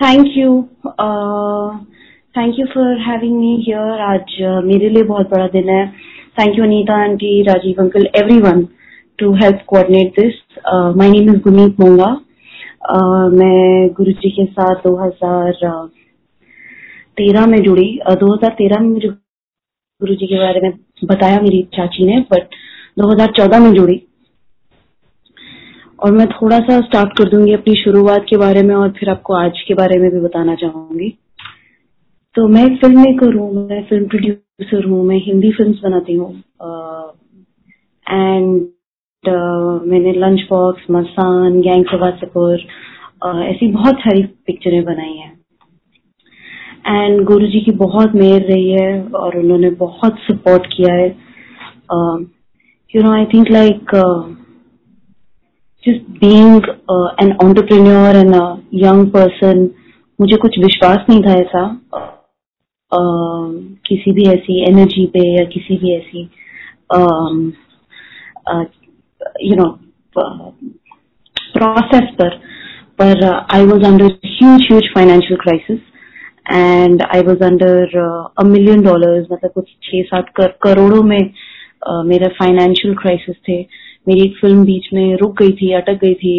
Thank you thank you for having me here आज uh, मेरे लिए बहुत बड़ा दिन है. Thank you Anita aunty Rajiv uncle everyone to help coordinate this my name is Guneet Monga मैं गुरु जी के साथ 2013 में जुड़ी. Uh, 2013 में मुझे गुरु जी के बारे में बताया मेरी चाची ने बट 2014 में जुड़ी. और मैं थोड़ा सा स्टार्ट कर दूँगी अपनी शुरुआत के बारे में और फिर आपको आज के बारे में भी बताना चाहूँगी। तो मैं फ़िल्म मेकर हूँ मैं फ़िल्म प्रोड्यूसर हूँ मैं हिंदी फिल्म्स बनाती हूँ। एंड uh, मैंने lunch box Masaan gang Wasseypur uh, ऐसी बहुत सारी पिक्चरें बनाई हैं। एंड गुरु जी की बहुत मेहर रही है और उन्होंने बहुत सपोर्ट किया है। You know I think like just being uh, an entrepreneur and a young person मुझे कुछ विश्वास नहीं था ऐसा uh, किसी भी ऐसी एनर्जी पे या किसी भी ऐसी यू नो प्रोसेस पर पर I was under huge huge financial crisis and I was under a million dollars मतलब कुछ छह सात कर, करोड़ों में uh, मेरा फाइनेंशियल क्राइसिस थे। मेरी एक फ़िल्म बीच में रुक गई थी, अटक गई थी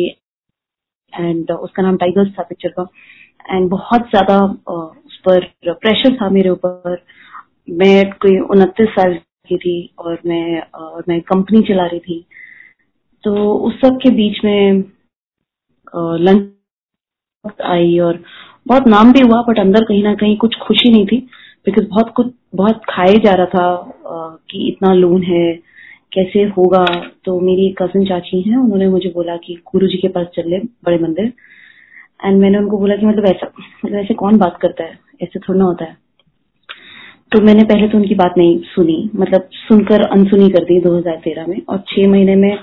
एंड उसका नाम टाइगर्स था पिक्चर का एंड बहुत ज़्यादा उस पर प्रेशर था मेरे ऊपर। मैं कोई उनतीस साल की थी और मैं और मैं कंपनी चला रही थी। तो उस सब के बीच में लंच आई और बहुत नाम भी हुआ बट अंदर कहीं ना कहीं कुछ खुशी नहीं थी बिकॉज़ बहुत कुछ, बहुत खाए जा रहा था कि इतना लोन है कैसे होगा? तो मेरी कज़न चाची है उन्होंने मुझे बोला कि गुरु जी के पास चल ले बड़े मंदिर। एंड मैंने उनको बोला कि मतलब ऐसा मतलब ऐसे कौन बात करता है? ऐसे थोड़ा होता है। तो मैंने पहले तो उनकी बात नहीं सुनी मतलब सुनकर अनसुनी कर दी 2013 में। और छह महीने में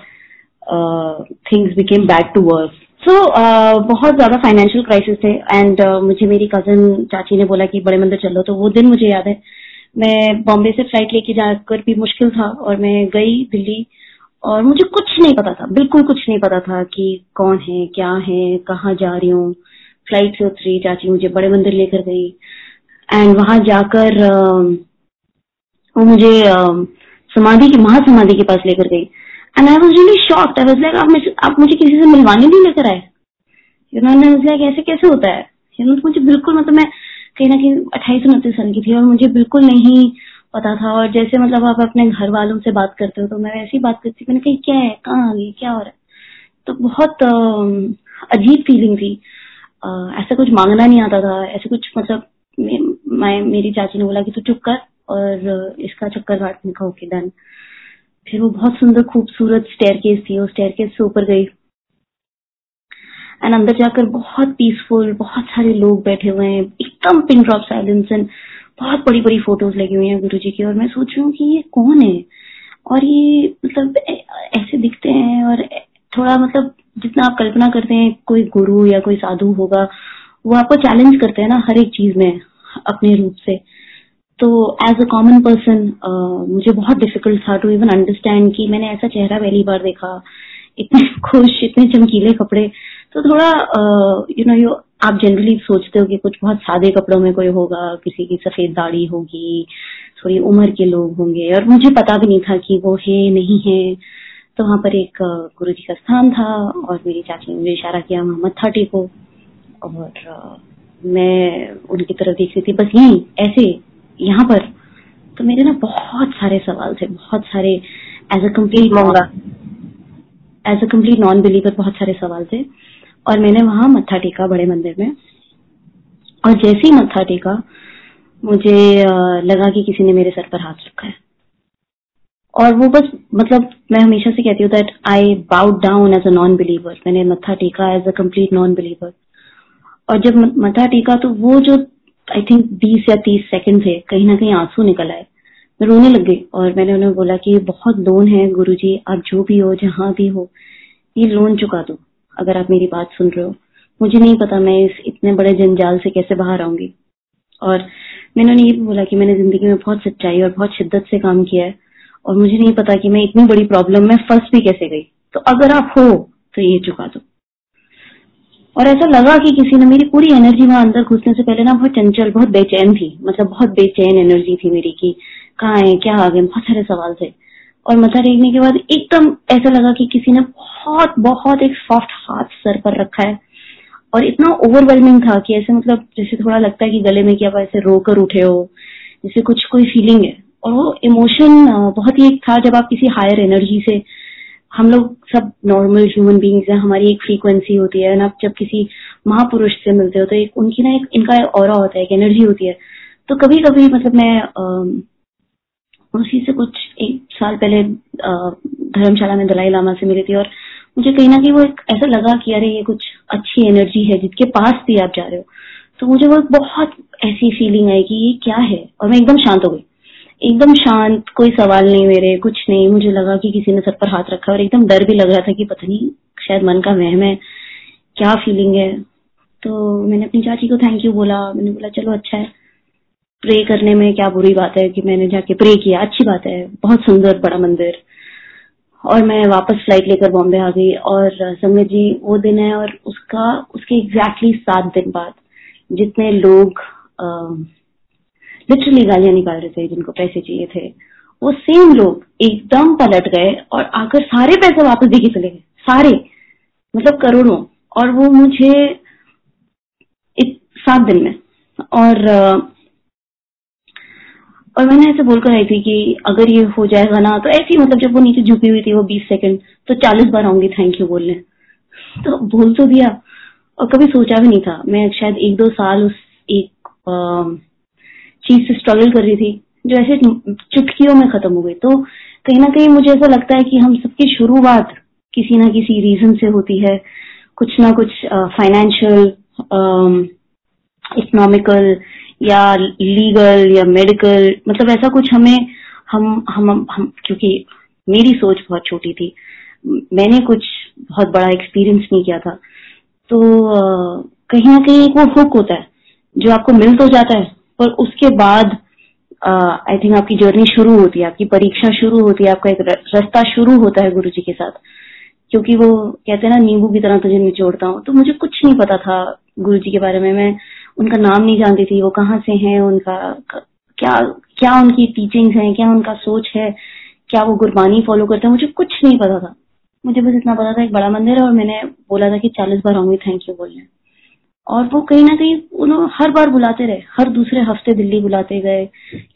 things became back to work so बहुत ज़्यादा फाइनेंशियल क्राइसिस थे। एंड uh, मुझे मेरी कज़न चाची ने बोला कि बड़े मंदिर चलो तो वो दिन मुझे याद है मैं बॉम्बे से फ़्लाइट लेके जाकर भी मुश्किल था और मैं गई दिल्ली और मुझे कुछ नहीं पता था, बिल्कुल कुछ नहीं पता था कि कौन है, क्या है, कहाँ जा रही हूँ। फ़्लाइट से उतरी, चाची मुझे बड़े मंदिर लेकर गई एंड वहाँ जाकर वो मुझे समाधि की, महासमाधि के पास लेकर गई। And I was really shocked I was like आप मुझे आप मुझे किसी से मिलवाने नहीं लेकर आए? यू नो लाइक ऐसे कैसे होता है? यू नो मुझे बिल्कुल मतलब मैं कहीं ना कहीं अट्ठाईस उनतीस साल की थी और मुझे बिल्कुल नहीं पता था। और जैसे मतलब आप अपने घर वालों से बात करते हो तो मैं वैसी बात करती मैंने कही क्या है? कहाँ आ गई क्या हो रहा है? तो बहुत अजीब फीलिंग थी। ऐसा कुछ मांगना नहीं आता था। ऐसे कुछ मतलब मैं मेरी चाची ने बोला कि तू चुप कर और इसका चक्कर काट निका ओके डन फिर वो बहुत सुंदर, खूबसूरत स्टेयर केस थी। वो स्टेयर केस से ऊपर गई। एंड अंदर जाकर बहुत पीसफुल बहुत सारे लोग बैठे हुए हैं, एकदम पिन ड्रॉप साइलेंस एंड बहुत बड़ी बड़ी फ़ोटोज़ लगी हुई हैं गुरु जी की। और मैं सोच रही हूँ कि ये कौन है? और ये मतलब ऐसे दिखते हैं और थोड़ा मतलब जितना आप कल्पना करते हैं, कोई गुरु या कोई साधु होगा, वो आपको चैलेंज करते हैं ना हर एक चीज़ में, अपने रूप से। तो एज अ कॉमन पर्सन मुझे बहुत डिफ़िकल्ट था टू इवन अंडरस्टैंड कि मैंने ऐसा चेहरा पहली बार देखा, इतने खुश, इतने चमकीले कपड़े। तो थोड़ा यू नो यू आप जनरली सोचते हो कि कुछ बहुत सादे कपड़ों में कोई होगा किसी की सफ़ेद दाढ़ी होगी थोड़ी उम्र के लोग होंगे और मुझे पता भी नहीं था कि वो है नहीं है। तो वहाँ पर एक गुरु जी का स्थान था और मेरी चाची ने मुझे इशारा किया वहाँ मत्था टेको और मैं उनकी तरफ़ देख रही थी बस यही ऐसे यहाँ पर। तो मेरे ना बहुत सारे सवाल थे बहुत सारे as a complete as a complete non believer बहुत सारे सवाल थे। और मैंने वहाँ मत्था टेका बड़े मंदिर में। और जैसे ही मत्था टेका, मुझे लगा कि किसी ने मेरे सर पर हाथ रखा है। और वो बस मतलब मैं हमेशा से कहती हूँ that I bowed down as a non believer मैंने मत्था टेका as a complete non believer और जब मत्था टेका तो वो जो आई थिंक बीस या तीस सेकंड थे कहीं ना कहीं आँसू निकल आए। मैं रोने लग गई और मैंने उन्हें बोला कि बहुत लोन है गुरुजी, आप जो भी हो, जहाँ भी हो, ये लोन चुका दो। अगर आप मेरी बात सुन रहे हो। मुझे नहीं पता मैं इस इतने बड़े जंजाल से कैसे बाहर आऊँगी। और मैंने उन्हें ये भी बोला कि मैंने ज़िंदगी में बहुत सच्चाई और बहुत शिद्दत से काम किया है और मुझे नहीं पता कि मैं इतनी बड़ी प्रॉब्लम में फंस भी कैसे गई। तो अगर आप हो तो ये चुका दो। और ऐसा लगा कि किसी ने मेरी पूरी एनर्जी वहाँ अंदर घुसने से पहले ना बहुत चंचल, बहुत बेचैन थी। मतलब बहुत बेचैन एनर्जी थी मेरी की कहाँ है, क्या आ गए, बहुत सारे सवाल थे। और मथा टेकने के बाद एकदम ऐसा लगा कि किसी ने बहुत बहुत एक सॉफ्ट हाथ सर पर रखा है। और इतना ओवरवेलमिंग था कि ऐसे मतलब जैसे थोड़ा लगता है कि गले में क्या ऐसे रोकर उठे हो, जैसे कुछ, कोई फीलिंग है। और वो इमोशन बहुत ही एक था जब आप किसी हायर एनर्जी से, हम लोग सब नॉर्मल ह्यूमन बींग्स हैं, हमारी एक फ्रीक्वेंसी होती है। आप जब किसी महापुरुष से मिलते हो तो एक उनकी ना एक, इनका और होता है, एक एनर्जी होती है। तो कभी कभी मतलब मैं उसी से कुछ एक साल पहले धर्मशाला में दलाई लामा से मिली थी और मुझे कहीं ना कहीं वो एक ऐसा लगा कि अरे, ये कुछ अच्छी एनर्जी है, जिसके पास भी आप जा रहे हो। तो मुझे वो बहुत ऐसी फीलिंग आई कि ये क्या है? और मैं एकदम शांत हो गई। एकदम शांत, कोई सवाल नहीं मेरे, कुछ नहीं। मुझे लगा कि किसी ने सर पर हाथ रखा और एकदम डर भी लग रहा था कि पता नहीं, शायद मन का वहम है, क्या फीलिंग है। तो मैंने अपनी चाची को थैंक यू बोला। मैंने बोला, चलो अच्छा है। प्रे करने में क्या बुरी बात है कि मैंने जाके प्रे किया? अच्छी बात है। बहुत सुंदर, बड़ा मंदिर। और मैं वापस फ़्लाइट लेकर बॉम्बे आ गई और संगत जी, वो दिन है और उसका, उसके एग्जैक्टली सात दिन बाद जितने लोग लिटरली गालियाँ निकाल रहे थे, जिनको पैसे चाहिए थे, वो सेम लोग एकदम पलट गए और आकर सारे पैसे वापस देके चले गए। सारे। मतलब करोड़ों। और वो मुझे सात दिन में। और और मैंने ऐसे बोलकर आई थी कि अगर ये हो जाएगा ना तो ऐसी मतलब जब वो नीचे झुकी हुई थी वो बीस सेकंड तो चालीस बार आऊँगी थैंक यू बोलने। तो बोल तो दिया, और कभी सोचा भी नहीं था। मैं शायद एक दो साल उस एक चीज़ से स्ट्रगल कर रही थी, जो ऐसे चुटकियों में खत्म हो गई। तो कहीं ना कहीं मुझे ऐसा लगता है कि हम सबकी शुरुआत किसी ना किसी रीजन से होती है। कुछ ना कुछ फाइनेंशियल इकोनॉमिकल या लीगल या मेडिकल मतलब ऐसा कुछ हमें, हम हम हम, क्योंकि मेरी सोच बहुत छोटी थी। मैंने कुछ बहुत बड़ा एक्सपीरियंस नहीं किया था। तो कहीं ना कहीं एक वो हुक होता है, जो आपको मिल तो जाता है, पर उसके बाद आई थिंक आपकी जर्नी शुरू होती है, आपकी परीक्षा शुरू होती है, आपका एक रास्ता शुरू होता है गुरु जी के साथ। क्योंकि वो कहते हैं ना, नींबू की तरह तुझे निचोड़ता हूँ। तो मुझे कुछ नहीं पता था गुरु जी के बारे में। मैं उनका नाम नहीं जानती थी, वो कहाँ से हैं, उनका क्या क्या उनकी टीचिंग्स हैं, क्या उनका सोच है, क्या वो गुरबानी फॉलो करते हैं, मुझे कुछ नहीं पता था। मुझे बस इतना पता था एक बड़ा मंदिर है और मैंने बोला था कि चालीस बार आऊँगी थैंक यू बोलने। और वो कहीं ना कहीं उन्होंने हर बार बुलाते रहे, हर दूसरे हफ़्ते दिल्ली बुलाते गए,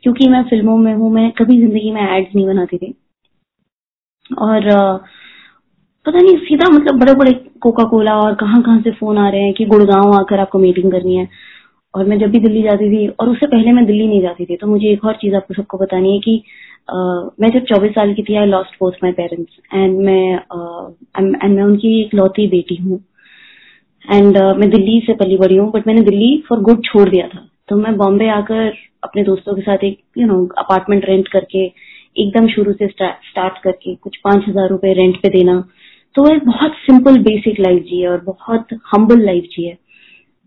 क्योंकि मैं फ़िल्मों में हूँ, मैं कभी ज़िंदगी में एड्स नहीं बनाती थी। और पता नहीं, सीधा मतलब बड़े बड़े कोका कोला और कहाँ कहाँ से फ़ोन आ रहे हैं कि गुड़गांव आकर आपको मीटिंग करनी है। और मैं जब भी दिल्ली जाती थी और उससे पहले मैं दिल्ली नहीं जाती थी तो मुझे एक और चीज़ आपको सबको बतानी है कि uh, मैं जब 24 साल की थी I lost both my parents and मैं एंड मैं उनकी एक लौती बेटी हूँ। एंड uh, मैं दिल्ली से पली बड़ी हूँ बट मैंने दिल्ली फॉर गुड छोड़ दिया था। तो मैं बॉम्बे आकर अपने दोस्तों के साथ एक यू नो अपार्टमेंट रेंट करके एकदम शुरू से स्टार्ट करके कुछ पाँच हज़ार रुपए रेंट पे देना तो एक बहुत सिंपल बेसिक लाइफ जी है और बहुत हम्बल लाइफ जी है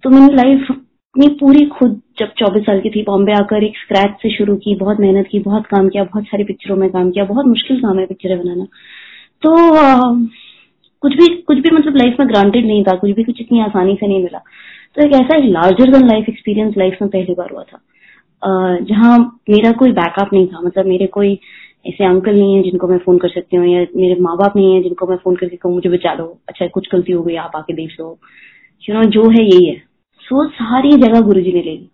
तो मैंने लाइफ अपनी पूरी खुद जब 24 साल की थी बॉम्बे आकर एक स्क्रैच से शुरू की बहुत मेहनत की बहुत काम किया बहुत सारी पिक्चरों में काम किया बहुत मुश्किल काम है पिक्चरें बनाना। तो आ, कुछ भी कुछ भी मतलब लाइफ में ग्रांटेड नहीं था कुछ भी कुछ इतनी आसानी से नहीं मिला। तो एक ऐसा larger than life experience life में पहली बार हुआ था। जहाँ मेरा कोई बैकअप नहीं था मतलब मेरे कोई ऐसे अंकल नहीं है जिनको मैं फ़ोन कर सकती हूँ या मेरे माँ बाप नहीं है जिनको मैं फ़ोन करके कहूँ मुझे बचा लो अच्छा कुछ गलती हो गई आप आके देख लो। यू नो जो है यही है। सो सारी जगह गुरु जी ने ले ली।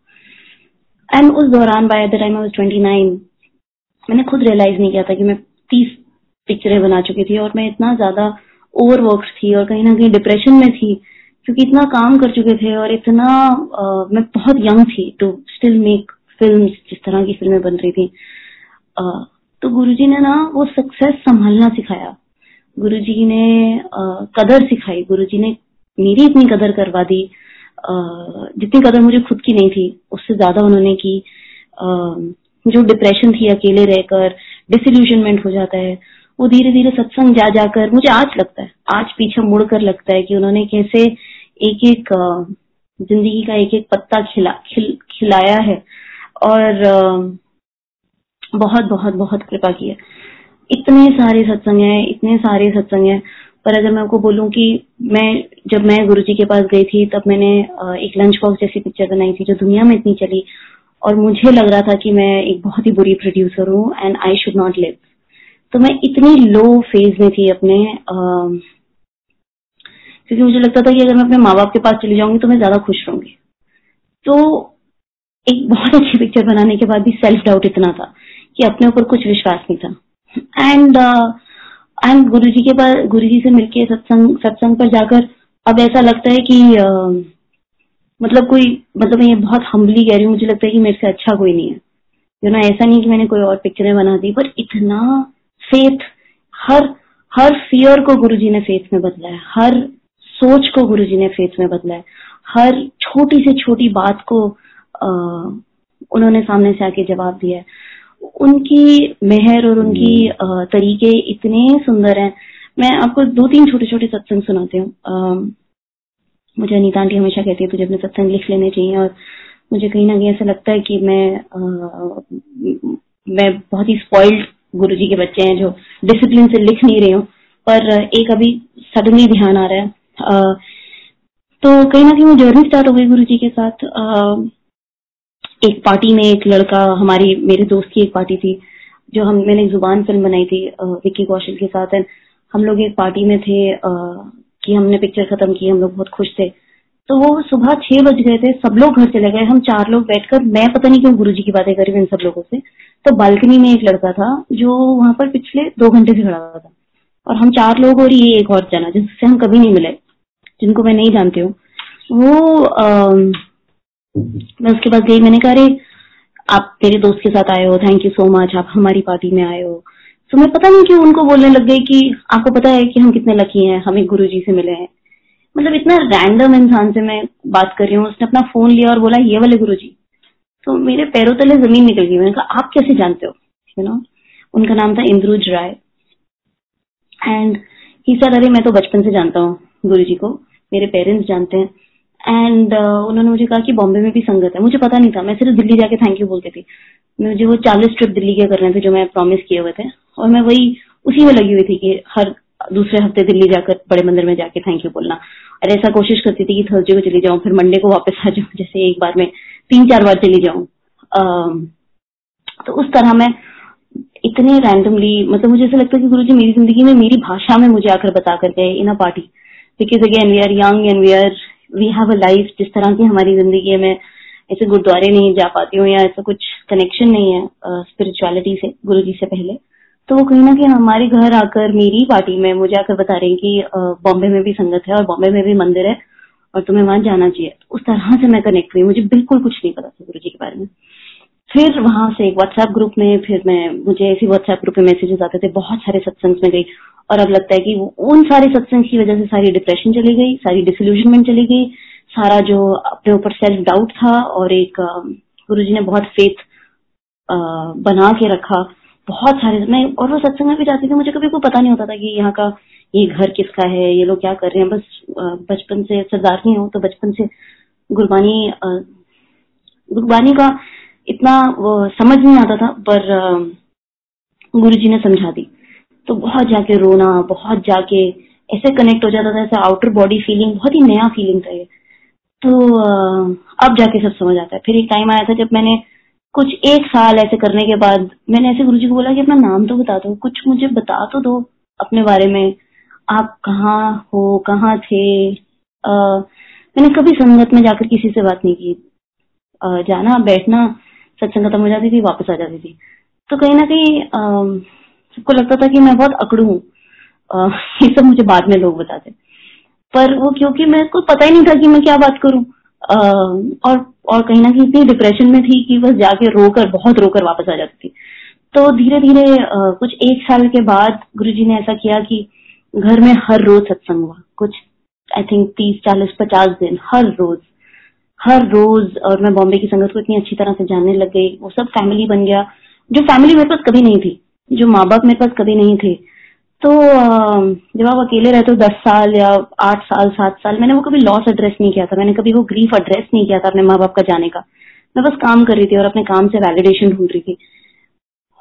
एंड उस दौरान by the time I was 29 मैंने खुद रियलाइज़ नहीं किया था कि मैं तीस पिक्चरें बना चुकी थी और मैं इतना ज़्यादा ओवरवर्क थी और कहीं ना कहीं डिप्रेशन में थी क्योंकि इतना काम कर चुके थे और इतना आ, मैं बहुत यंग थी टू स्टिल मेक फ़िल्म जिस तरह की फ़िल्में बन रही थी। आ, तो गुरुजी ने ना वो सक्सेस संभालना सिखाया। गुरुजी ने आ, कदर सिखाई। गुरुजी ने मेरी इतनी कदर करवा दी जितनी कदर मुझे खुद की नहीं थी उससे ज़्यादा उन्होंने की जो डिप्रेशन थी अकेले रहकर डिसल्यूशनमेंट हो जाता है वो धीरे धीरे सत्संग जा जाकर मुझे आज लगता है आज पीछे मुड़कर लगता है कि उन्होंने कैसे एक एक ज़िंदगी का एक एक पत्ता खिला खिल, खिलाया है। और बहुत बहुत बहुत कृपा की है। इतने सारे सत्संग हैं इतने सारे सत्संग हैं। पर अगर मैं आपको बोलूँ कि मैं, जब मैं गुरुजी के पास गई थी, तब मैंने एक लंच बॉक्स जैसी पिक्चर बनाई थी जो दुनिया में इतनी चली और मुझे लग रहा था कि मैं एक बहुत ही बुरी प्रोड्यूसर हूँ and I should not live तो मैं इतनी लो फ़ेज़ में थी अपने क्योंकि मुझे लगता था कि अगर मैं अपने माँ बाप के पास चली जाऊँगी तो मैं ज़्यादा खुश रहूँगी। तो एक बहुत अच्छी पिक्चर बनाने के बाद भी सेल्फ डाउट इतना था कि अपने ऊपर कुछ विश्वास नहीं था। एंड एंड गुरु जी के पास गुरु जी से मिलके सत्संग सत्संग पर जाकर अब ऐसा लगता है कि uh, मतलब कोई मतलब मैं ये बहुत हम्बली कह रही हूँ मुझे लगता है कि मेरे से अच्छा कोई नहीं है। यू नो ऐसा नहीं कि मैंने कोई और पिक्चरें बना दी पर इतना फेथ हर हर फियर को गुरु जी ने फेथ में बदला है। हर सोच को गुरु जी ने फेथ में बदला है। हर छोटी से छोटी बात को आ, उन्होंने सामने से आके जवाब दिया है। उनकी मेहर और उनकी। तरीके इतने सुंदर हैं। मैं आपको दो तीन छोटे छोटे सत्संग सुनाती हूँ। मुझे अनिता आंटी हमेशा कहती है तुझे अपने सत्संग लिख लेने चाहिए। और मुझे कहीं ना कहीं ऐसा लगता है कि मैं आ, मैं बहुत ही स्पॉइल्ड गुरु जी के बच्चे हैं जो डिसिप्लिन से लिख नहीं रही हूँ। पर एक अभी सडनली ध्यान आ रहा है। आ, तो कहीं ना कहीं वो जर्नी स्टार्ट हो गई गुरु जी के साथ। आ, एक पार्टी में एक लड़का हमारी मेरे दोस्त की एक पार्टी थी जो हम मैंने ज़ुबान फ़िल्म बनाई थी विक्की कौशल के साथ। एंड हम लोग एक पार्टी में थे कि हमने पिक्चर खत्म की हम लोग बहुत खुश थे। तो वो सुबह छह बज गए थे सब लोग घर चले गए। हम चार लोग बैठकर मैं पता नहीं क्यों गुरु की बातें करी इन सब लोगों से। तो बालकनी में एक लड़का था जो वहाँ पर पिछले दो घंटे से खड़ा हुआ था। और हम चार लोग और ये एक और जना जिससे हम कभी नहीं मिले जिनको मैं नहीं जानती हूँ। वो आ, मैं उसके पास गई, मैंने कहा, अरे, आप मेरे दोस्त के साथ आए हो थैंक यू सो मच आप हमारी पार्टी में आए हो। तो मैं पता नहीं क्यों उनको बोलने लग गई कि आपको पता है कि हम कितने लकी हैं, हमें गुरु जी से मिले हैं। मतलब इतना रैंडम इंसान से मैं बात कर रही हूँ, उसने अपना फ़ोन लिया और बोला, ये वाले गुरु जी। तो मेरे पैरों तले ज़मीन निकल गई, मैंने कहा, आप कैसे जानते हो? यू नो उनका नाम था इंद्रुज राय। एंड ही सर अरे, मैं तो बचपन से जानता हूँ गुरु जी को, मेरे पेरेंट्स जानते हैं। एंड uh, उन्होंने मुझे कहा कि बॉम्बे में भी संगत है। मुझे पता नहीं था। मैं सिर्फ़ दिल्ली जाके थैंक यू बोलती थी। मुझे वो चालीस ट्रिप दिल्ली के करने थे जो मैं प्रॉमिस किए हुए थे। और मैं वही उसी में लगी हुई थी कि हर दूसरे हफ़्ते दिल्ली जाकर बड़े मंदिर में जाके थैंक यू बोलना। और ऐसा कोशिश करती थी कि थर्सडे को चली जाऊँ फिर मंडे को वापस आ जाऊँ जैसे एक बार में तीन चार बार चली जाऊँ। तो उस तरह मैं इतने रैंडमली मतलब मुझे ऐसा लगता है कि गुरु जी मेरी ज़िंदगी में मेरी भाषा में मुझे आकर बता कर गए in a party because again we are young and we are we have a life जिस तरह की हमारी ज़िंदगी में ऐसे गुरुद्वारे नहीं जा पाती हूँ या ऐसा कुछ कनेक्शन नहीं है स्पिरिचुअलिटी से गुरु जी से पहले। तो वो कहीं ना कहीं हमारे घर आकर मेरी पार्टी में मुझे आकर बता रहे हैं कि बॉम्बे में भी संगत है और बॉम्बे में भी मंदिर है और तुम्हें वहाँ जाना चाहिए। उस तरह से मैं कनेक्ट हुई, मुझे बिल्कुल कुछ नहीं पता था गुरु जी के बारे में। फिर वहाँ से एक व्हाट्सएप ग्रुप में, फिर मैं, मुझे ऐसी व्हाट्सएप ग्रुप में मैसेजेस आते थे, बहुत सारे सत्संग में गई। और अब लगता है कि उन सारे सत्संग की वजह से सारी डिप्रेशन चली गई, सारी डिसोल्यूशनमेंट चली गई, सारा जो अपने ऊपर सेल्फ डाउट था और एक गुरु ने बहुत फेथ बना के रखा। बहुत सारे, मैं, और वो सत्संग में भी जाती थी, मुझे कभी कोई पता नहीं होता था कि यहाँ का, ये घर किसका है, ये लोग क्या कर रहे हैं। बस बचपन से, सरदार नहीं हो तो बचपन से गुरबानी गुरबानी का इतना वो समझ नहीं आता था पर गुरु जी ने समझा दी। तो बहुत जाके रोना बहुत जाके ऐसे कनेक्ट हो जाता था ऐसा आउटर बॉडी फीलिंग बहुत ही नया फीलिंग था ये। तो अब जाके सब समझ आता है। फिर एक टाइम आया था जब मैंने कुछ एक साल ऐसे करने के बाद मैंने ऐसे गुरुजी को बोला कि अपना नाम तो बता दो कुछ मुझे बता तो दो अपने बारे में। आप कहाँ हो कहाँ थे? आ, मैंने कभी संगत में जाकर किसी से बात नहीं की। आ, जाना बैठना सत्संग खत्म हो जाती थी वापस आ जाती थी। तो कहीं ना कहीं सबको लगता था कि मैं बहुत अकड़ू हूँ। ये सब मुझे बाद में लोग बताते पर वो क्योंकि मेरे को पता ही नहीं था कि मैं क्या बात करूँ। आ, और और कहीं ना कहीं इतनी डिप्रेशन में थी कि बस जाके रोकर बहुत रोकर वापस आ जाती थी। तो धीरे धीरे कुछ एक साल के बाद गुरुजी ने ऐसा किया कि घर में हर रोज सत्संग हुआ। कुछ आई थिंक तीस चालीस पचास दिन हर रोज। हर रोज, और मैं बॉम्बे की संगत को इतनी अच्छी तरह से जानने लग गई। वो सब फैमिली बन गया। जो फैमिली मेरे पास कभी नहीं थी, जो माँ बाप मेरे पास कभी नहीं थे। तो जब आप अकेले रहते हो दस साल या आठ साल, सात साल, मैंने वो कभी लॉस एड्रेस नहीं किया था। मैंने कभी वो ग्रीफ एड्रेस नहीं किया था अपने माँ बाप का जाने का। मैं बस काम कर रही थी और अपने काम से वैलिडेशन ढूंढ रही थी।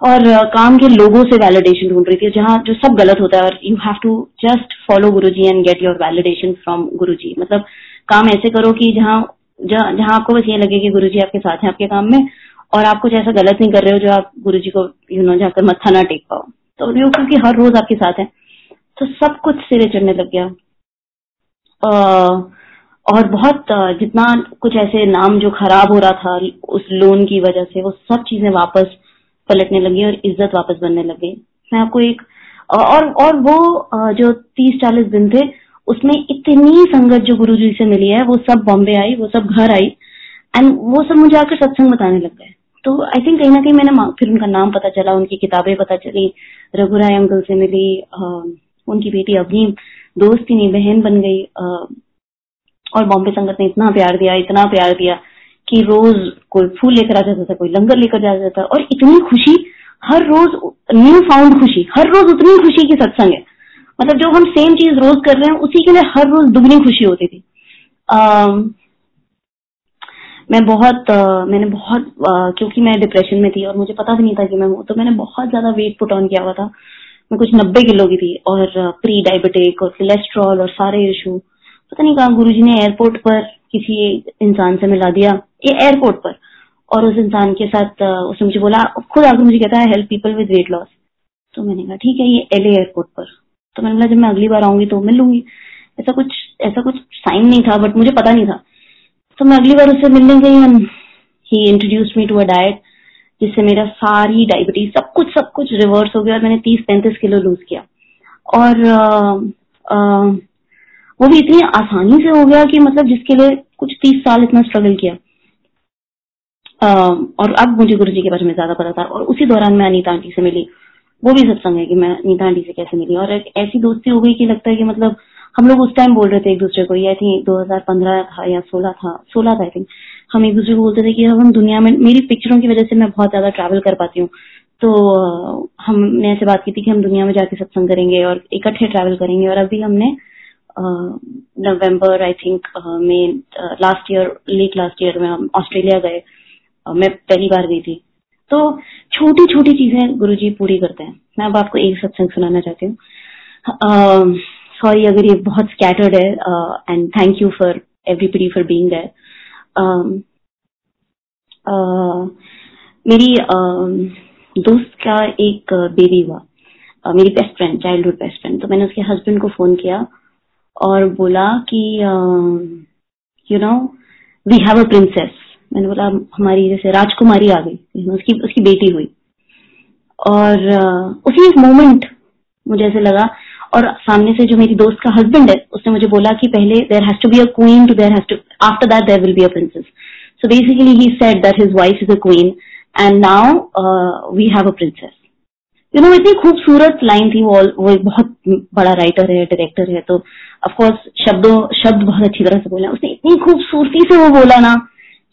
और काम के लोगों से वैलिडेशन ढूंढ रही थी। जहाँ, जो सब गलत होता है, और you have to just follow Guru ji and get your validation from Guru ji मतलब काम ऐसे करो कि जहाँ जहाँ आपको बस ये लगे कि गुरु जी आपके साथ हैं आपके काम में, और आप कुछ ऐसा गलत नहीं कर रहे हो जो आप गुरु जी को यू नो जाकर मत्था ना टेक पाओ। तो वो क्योंकि हर रोज आपके साथ है। तो सब कुछ सिरे चढ़ने लग गया। और बहुत जितना कुछ ऐसे नाम जो खराब हो रहा था उस लोन की वजह से, वो सब चीज़ें वापस पलटने लगी और इज़्ज़त वापस बनने लगी मैं आपको एक और और वो जो तीस चालीस दिन थे उसमें इतनी संगत जो गुरु जी से मिली है, वो सब बॉम्बे आई, वो सब घर आई एंड वो सब मुझे आकर सत्संग बताने लग गए। तो आई थिंक कहीं ना कहीं मैंने फिर उनका नाम पता चला, उनकी किताबें पता चली, रघुराय अंकल से मिली उनकी बेटी अभी दोस्त ही नहीं बहन बन गई और बॉम्बे संगत ने इतना प्यार दिया, इतना प्यार दिया कि रोज कोई फूल लेकर आ जाता था, कोई लंगर लेकर जा जाता और इतनी खुशी, हर रोज न्यू फाउंड खुशी, हर रोज उतनी खुशी की सत्संग है। मतलब जो हम सेम चीज़ रोज कर रहे हैं उसी के लिए हर रोज दुगनी खुशी होती थी। आ, मैं बहुत आ, मैंने बहुत आ, क्योंकि मैं डिप्रेशन में थी और मुझे पता भी नहीं था कि मैं हूँ तो मैंने बहुत ज़्यादा वेट पुट ऑन किया हुआ था। मैं कुछ नब्बे किलो की थी और प्री डायबिटिक और कोलेस्ट्रॉल और सारे इशू पता नहीं कहा गुरु ने एयरपोर्ट पर किसी इंसान से मिला दिया ये एयरपोर्ट पर। और उस इंसान के साथ उसने मुझे बोला खुद आकर मुझे कहता है help people with weight loss तो मैंने कहा ठीक है ये एल एयरपोर्ट पर। तो मैंने बोला जब मैं अगली बार आऊँगी तो मिल लूँगी। ऐसा कुछ ऐसा कुछ साइन नहीं था बट मुझे पता नहीं था। तो मैं अगली बार उससे मिलने गई and he introduce me to a diet जिससे मेरा सारी डायबिटीज़ सब कुछ सब कुछ रिवर्स हो गया और मैंने तीस पैंतीस किलो लूज किया। और आ, आ, वो भी इतनी आसानी से हो गया कि मतलब जिसके लिए कुछ तीस साल इतना स्ट्रगल किया। आ, और अब मुझे गुरु जी के बारे में ज़्यादा पता था और उसी दौरान मैं अनिता आंटी से मिली। वो भी सत्संग है कि मैं नीता आंटी से कैसे मिली। और एक ऐसी दोस्ती हो गई कि लगता है कि मतलब हम लोग उस टाइम बोल रहे थे एक दूसरे को, ये थी 2015 था या 16 था 16 था आई थिंक हम एक दूसरे को बोलते थे कि हम दुनिया में, मेरी पिक्चरों की वजह से मैं बहुत ज़्यादा ट्रैवल कर पाती हूँ। तो हमने ऐसे बात की थी कि हम दुनिया में जाके सत्संग करेंगे और इकट्ठे ट्रैवल करेंगे। और अभी हमने नवंबर आई थिंक में last year late last year में हम ऑस्ट्रेलिया गए। मैं पहली बार गई थी। तो छोटी छोटी चीज़ें गुरु जी पूरी करते हैं। मैं अब आपको एक सत्संग सुनाना चाहती हूँ। सॉरी अगर ये बहुत स्कैटर्ड है and thank you for everybody for being मेरी uh, दोस्त का एक बेबी हुआ। uh, मेरी best friend childhood best friend तो मैंने उसके हस्बैंड को फ़ोन किया और बोला कि you know we have a princess मैंने बोला, हमारी जैसे राजकुमारी आ गई उसकी उसकी बेटी हुई। और उसी एक मोमेंट मुझे ऐसे लगा, और सामने से जो मेरी दोस्त का हस्बैंड है, उसने मुझे बोला कि पहले there has to be a queen to there to after that there will be a princess so basically he said that his wife is a queen and now we have a princess you know इतनी खूबसूरत line थी वो वो एक बहुत बड़ा writer है director है तो ऑफकोर्स शब्दों, शब्द बहुत अच्छी तरह से बोला उसने इतनी खूबसूरती से वो बोला ना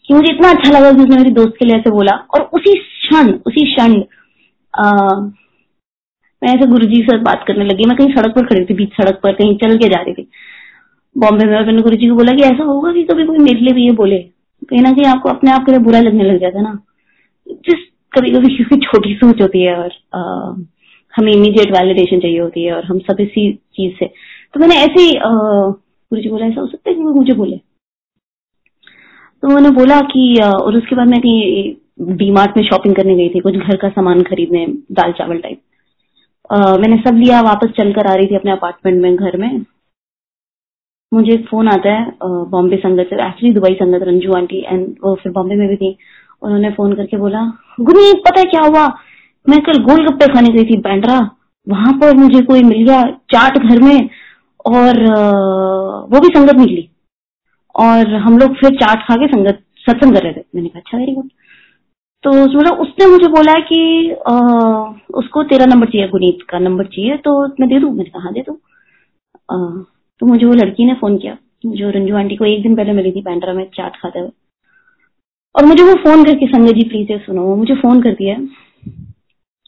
कि मुझे इतना अच्छा लगा कि उसने मेरी दोस्त के लिए ऐसे बोला। और उसी क्षण उसी क्षण मैं ऐसे गुरु जी से बात करने लगी। मैं कहीं सड़क पर खड़ी थी, बीच सड़क पर, कहीं चल के जा रही थी। बॉम्बे में मैंने गुरु जी को बोला कि ऐसा होगा कि कभी कोई मेरे लिए भी ये बोले। कहीं ना कहीं आपको अपने आप के लिए बुरा लगने लग जाता ना। जिस कभी कभी किसी छोटी सोच होती है और हमें इमीडिएट वैलिडेशन चाहिए होती है और हम सब इसी चीज़ से। तो मैंने ऐसे गुरु जी बोला, ऐसा हो सकता है कि वो मुझे बोले। तो उन्होंने बोला कि और उसके बाद मैं कहीं डी मार्ट में शॉपिंग करने गई थी, कुछ घर का सामान खरीदने, दाल चावल टाइप मैंने सब लिया, वापस चलकर आ रही थी अपने अपार्टमेंट में, घर में। मुझे एक फ़ोन आता है बॉम्बे संगत से एक्चुअली दुबई संगत रंजू आंटी एंड वो फिर बॉम्बे में भी थी। उन्होंने फ़ोन करके बोला, गुनी, पता है क्या हुआ? मैं कल गोलगप्पे खाने गई थी बैंड्रा वहाँ पर मुझे कोई मिल गया चाट घर में, और वो भी संगत निकली और हम लोग फिर चाट खा के संगत सत्संग कर रहे थे। मैंने कहा अच्छा वेरी गुड तो मतलब उसने मुझे बोला है कि आ, उसको तेरा नंबर चाहिए गुनीत का नंबर चाहिए तो मैं दे दू? मैंने कहा हाँ, दे दू। तो मुझे वो लड़की ने फ़ोन किया जो रंजू आंटी को एक दिन पहले मिली थी बैंड्रा में चाट खाते हुए। और मुझे वो फ़ोन करके संगत जी प्लीज़ सुनो वो मुझे फ़ोन कर दिया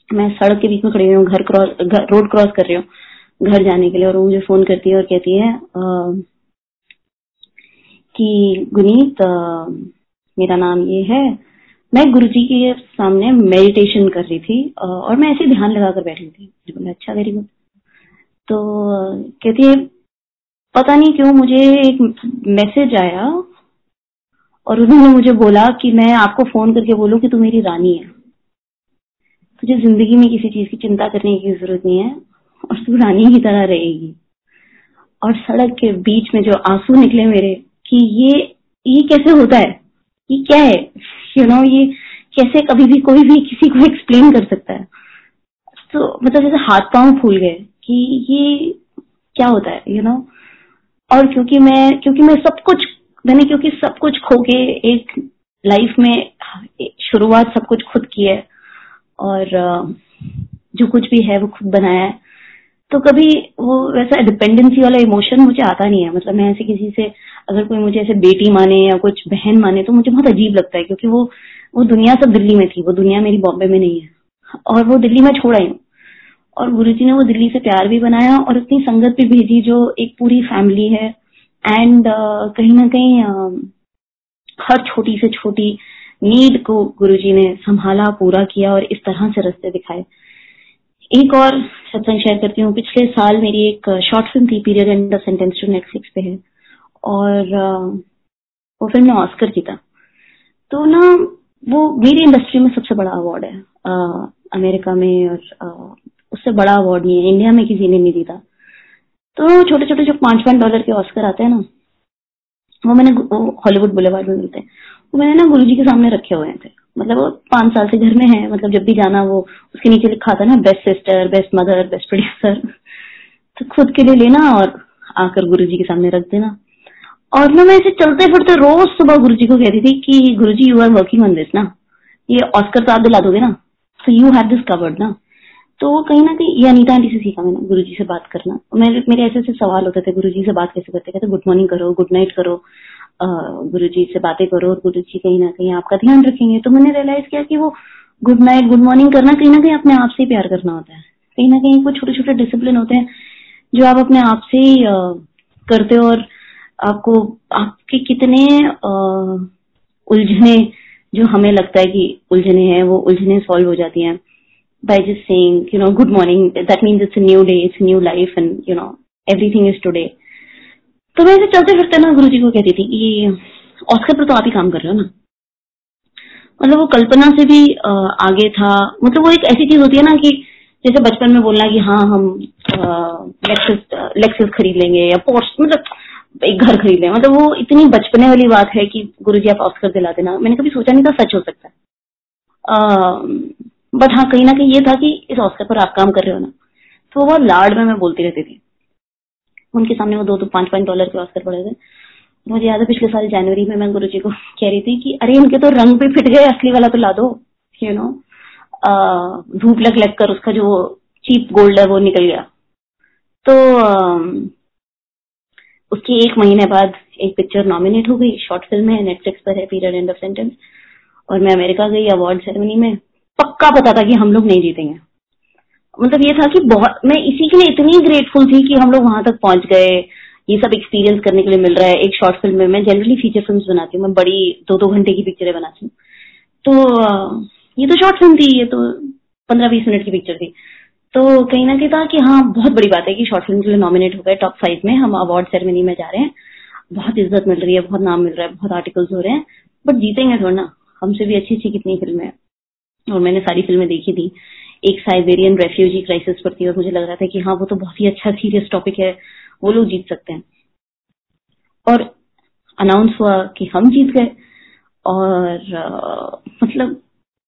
मैं सड़क के बीच में खड़ी हुई हूँ घर क्रॉस रोड क्रॉस कर रही हूँ घर जाने के लिए और वो मुझे फ़ोन करती है और कहती है कि गुनीत मेरा नाम ये है। मैं गुरुजी के सामने मेडिटेशन कर रही थी और मैं ऐसे ध्यान लगा कर बैठी थी बोले अच्छा वेरी गुड तो कहती है, पता नहीं क्यों मुझे एक मैसेज आया, और उन्होंने मुझे बोला कि मैं आपको फ़ोन करके बोलूँ कि तू मेरी रानी है। तुझे ज़िंदगी में किसी चीज़ की चिंता करने की ज़रूरत नहीं है, और तू रानी की तरह रहेगी। और सड़क के बीच में जो आँसू निकले मेरे कि ये ये कैसे होता है? ये क्या है? यू you नो know, ये कैसे कभी भी कोई भी किसी को एक्सप्लेन कर सकता है? तो मतलब जैसे हाथ पाँव फूल गए कि ये क्या होता है यू you नो know? और क्योंकि मैं क्योंकि मैं सब कुछ मैंने क्योंकि सब कुछ खो के एक लाइफ में शुरुआत सब कुछ खुद की है। और जो कुछ भी है वो खुद बनाया है। तो कभी वो वैसा डिपेंडेंसी वाला इमोशन मुझे आता नहीं है। मतलब मैं ऐसे किसी से अगर कोई मुझे ऐसे बेटी माने या कुछ बहन माने तो मुझे बहुत अजीब लगता है क्योंकि वो वो दुनिया सब दिल्ली में थी वो दुनिया मेरी बॉम्बे में नहीं है। और वो दिल्ली में छोड़ आई हूँ। और गुरु जी ने वो दिल्ली से प्यार भी बनाया और उतनी संगत भी भेजी जो एक पूरी फैमिली है। एंड uh, कहीं ना कहीं uh, हर छोटी से छोटी नीड को गुरुजी ने संभाला पूरा किया और इस तरह से रास्ते दिखाए। एक और सत्संग शेयर करती हूँ। पिछले साल मेरी एक शॉर्ट फ़िल्म थी period end sentence to Netflix पे है। और वो फ़िल्म ने ऑस्कर जीता। तो ना वो मेरी इंडस्ट्री में सबसे बड़ा अवार्ड है। आ, अमेरिका में और आ, उससे बड़ा अवार्ड नहीं है। इंडिया में किसी ने नहीं जीता। तो छोटे छोटे जो पाँच पाँच डॉलर के ऑस्कर आते हैं ना वो मैंने हॉलीवुड बुलेवार्ड में मिलते हैं। वो मैंने ना गुरु जी के सामने रखे हुए थे। मतलब वो पाँच साल से घर में है मतलब जब भी जाना वो उसके नीचे लिखा था ना best sister best mother best producer तो खुद के लिए लेना और आकर गुरु के सामने रख देना। और ना मैं ऐसे चलते फिरते रोज सुबह गुरु को कहती थी कि Guru ji you are working on this ना। ये ऑस्कर तो आप दिला दोगे ना। So you have this covered ना। तो कहीं ना कहीं, ये अनिता आंटी से सीखा मैंने गुरु से बात करना। मेरे मेरे ऐसे ऐसे सवाल होते थे गुरु से बात कैसे करते, कहते गुड मॉर्निंग करो गुड नाइट करो। गुरु जी से बातें करो और गुरु जी कहीं ना कहीं आपका ध्यान रखेंगे तो मैंने रियलाइज़ किया कि वो गुड नाइट गुड मॉर्निंग करना कहीं ना कहीं अपने आप से प्यार करना होता है कहीं ना कहीं कुछ छोटे छोटे डिसिप्लिन होते हैं जो आप अपने आप से ही करते हो और आपको आपके कितने उलझने जो हमें लगता है कि उलझने हैं वो उलझने सॉल्व हो जाती हैं by just saying, you know, good morning, that means it's a new day, it's a new life and, you know, everything is today. तो मैं ऐसे चलते फिरते ना गुरु जी को कहती थी कि ऑस्कर पर तो आप ही काम कर रहे हो ना। मतलब वो कल्पना से भी आगे था। मतलब वो एक ऐसी चीज़ होती है ना कि जैसे बचपन में बोलना कि हाँ हम लेक्सिस खरीद लेंगे या पोस्ट मतलब एक घर खरीद लेंगे मतलब वो इतनी बचपने वाली बात है कि गुरु जी आप ऑस्कर दिला देना। मैंने कभी सोचा नहीं था सच हो सकता। है बट हाँ कहीं ना कहीं ये था कि इस ऑस्कर पर आप काम कर रहे हो ना। तो वो लाड में मैं बोलती रहती थी। उनके सामने वो दो दो पाँच पाँच डॉलर के ऑस्कर पड़े थे। मुझे याद है पिछले साल जनवरी में मैं गुरु जी को कह रही थी कि, अरे, इनके तो रंग भी फिट गए, असली वाला तो ला दो यू नो धूप लग लग कर उसका जो चीप गोल्ड है वो निकल गया। तो उसके एक महीने बाद एक पिक्चर नॉमिनेट हो गई शॉर्ट फ़िल्म है नेटफ्लिक्स पर है पीरियड एंड ऑफ़ सेंटेंस और मैं अमेरिका गई अवार्ड सेरेमनी में, पक्का पता था कि हम लोग नहीं जीतेंगे। मतलब ये था कि बहुत, मैं इसी के लिए इतनी ग्रेटफुल थी कि हम लोग वहाँ तक पहुँच गए। ये सब एक्सपीरियंस करने के लिए मिल रहा है। एक शॉर्ट फ़िल्म में मैं जनरली फीचर फ़िल्म बनाती हूँ। मैं बड़ी दो दो घंटे की पिक्चरें बनाती हूँ। तो ये तो शॉर्ट फ़िल्म थी, ये तो पंद्रह बीस मिनट की पिक्चर थी। तो कहीं ना कहीं था कि हाँ बहुत बड़ी बात है कि शॉर्ट फ़िल्म के लिए नॉमिनेट हो गए टॉप फाइव में। हम अवार्ड सेरेमनी में जा रहे हैं। बहुत इज़्ज़त मिल रही है, बहुत नाम मिल रहा है, बहुत आर्टिकल्स हो रहे हैं। बट जीतेंगे थोड़ा ना। हमसे भी अच्छी अच्छी कितनी फ़िल्में हैं। और मैंने सारी फ़िल्में देखी थी। एक साइबेरियन रेफ्यूजी क्राइसिस पर थी और मुझे लग रहा था कि हाँ वो तो बहुत ही अच्छा सीरियस टॉपिक है वो लोग जीत सकते हैं। और अनाउंस हुआ कि हम जीत गए। और आ, मतलब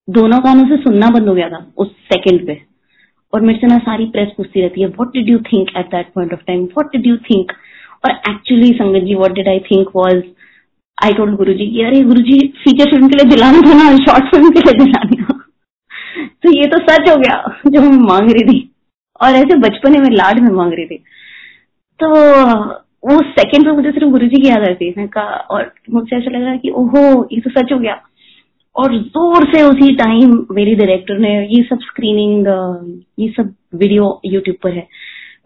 दोनों कानों से सुनना बंद हो गया था उस सेकंड पे। और मेरे से ना सारी प्रेस पूछती रहती है what did you think at that point of time what did you think और actually Sangat ji what did I think was I told Guruji कि अरे गुरुजी फीचर फ़िल्म के लिए दिलाना था ना शॉर्ट फ़िल्म के लिए दिलाना ये तो सच हो गया, जो मैं मांग रही थी। और ऐसे बचपने में, लाड में मांग रही थी। तो वो सेकंड में मुझे सिर्फ़ गुरु जी की याद आती है। कहा, और मुझसे ऐसा लग रहा कि, ओहो, ये तो सच हो गया। और ज़ोर से उसी टाइम मेरी डायरेक्टर ने ये सब स्क्रीनिंग ये सब वीडियो यूट्यूब पर है।